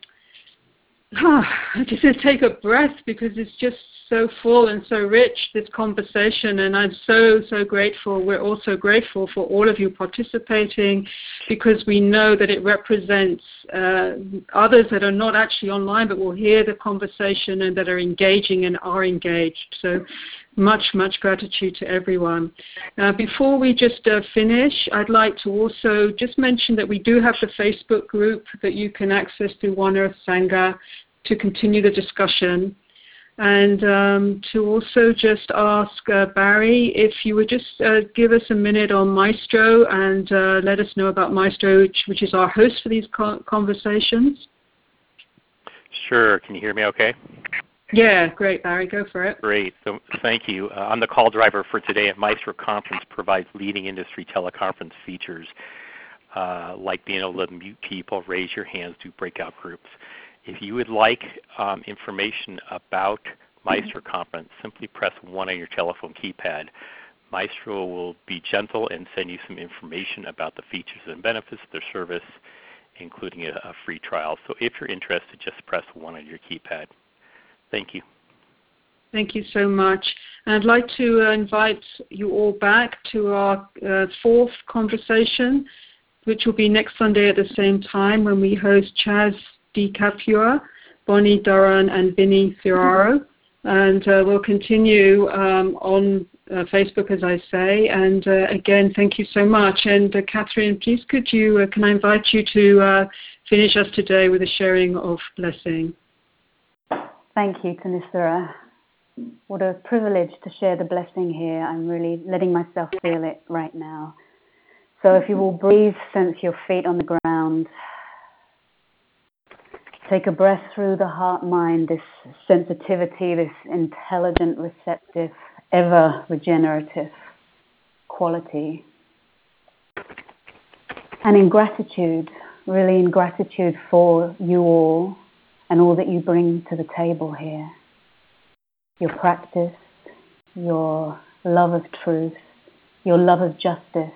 (sighs) I just take a breath because it's just so full and so rich, this conversation, and I'm so, so grateful. We're also grateful for all of you participating because we know that it represents uh, others that are not actually online but will hear the conversation and that are engaging and are engaged. So much, much gratitude to everyone. Now, before we just uh, finish, I'd like to also just mention that we do have the Facebook group that you can access through One Earth Sangha to continue the discussion and um, to also just ask uh, Barry if you would just uh, give us a minute on Maestro and uh, let us know about Maestro, which, which is our host for these co- conversations. Sure. Can you hear me okay? Yeah, great, Barry. Go for it. Great. So thank you. Uh, I'm the call driver for today at Maestro Conference provides leading industry teleconference features uh, like being able to mute people, raise your hands, do breakout groups. If you would like um, information about Maestro Conference, simply press 1 on your telephone keypad. Maestro will be gentle and send you some information about the features and benefits of their service, including a, a free trial. So if you're interested, just press 1 on your keypad. Thank you. Thank you so much. And I'd like to uh, invite you all back to our uh, fourth conversation, which will be next Sunday at the same time when we host Chaz Di Capua, Bonnie Duran, and Vinny Ferraro. And uh, we'll continue um, on uh, Facebook, as I say. And uh, again, thank you so much. And uh, Catherine, please could you, can I invite you to finish us today with a sharing of blessing? Thank you, Thanissara. What a privilege to share the blessing here. I'm really letting myself feel it right now. So if you will breathe, sense your feet on the ground. Take a breath through the heart mind, this sensitivity, this intelligent, receptive, ever regenerative quality. And in gratitude, really in gratitude for you all and all that you bring to the table here your practice, your love of truth, your love of justice,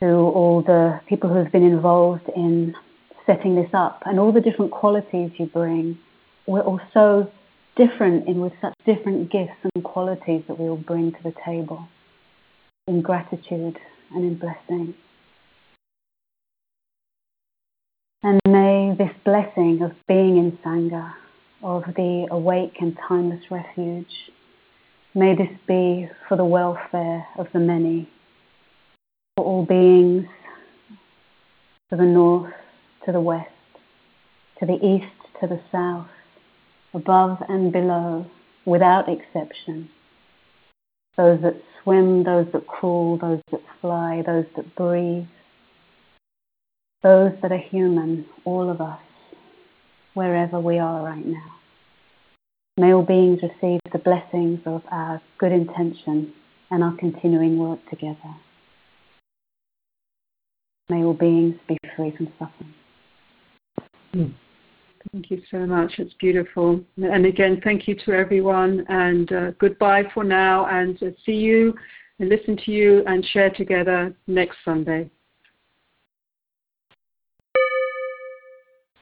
to all the people who have been involved in setting this up and all the different qualities you bring. We're all so different in with such different gifts and qualities that we all bring to the table in gratitude and in blessing. And may this blessing of being in Sangha, of the awake and timeless refuge, may this be for the welfare of the many for all beings to the north, to the west, to the east, to the south, above and below, without exception. Those that swim, those that crawl, those that fly, those that breathe, those that are human, all of us, wherever we are right now. May all beings receive the blessings of our good intention and our continuing work together. May all beings be free from suffering. Hmm. Thank you so much. It's beautiful. And again, thank you to everyone. And uh, goodbye for now. And uh, see you and listen to you and share together next Sunday.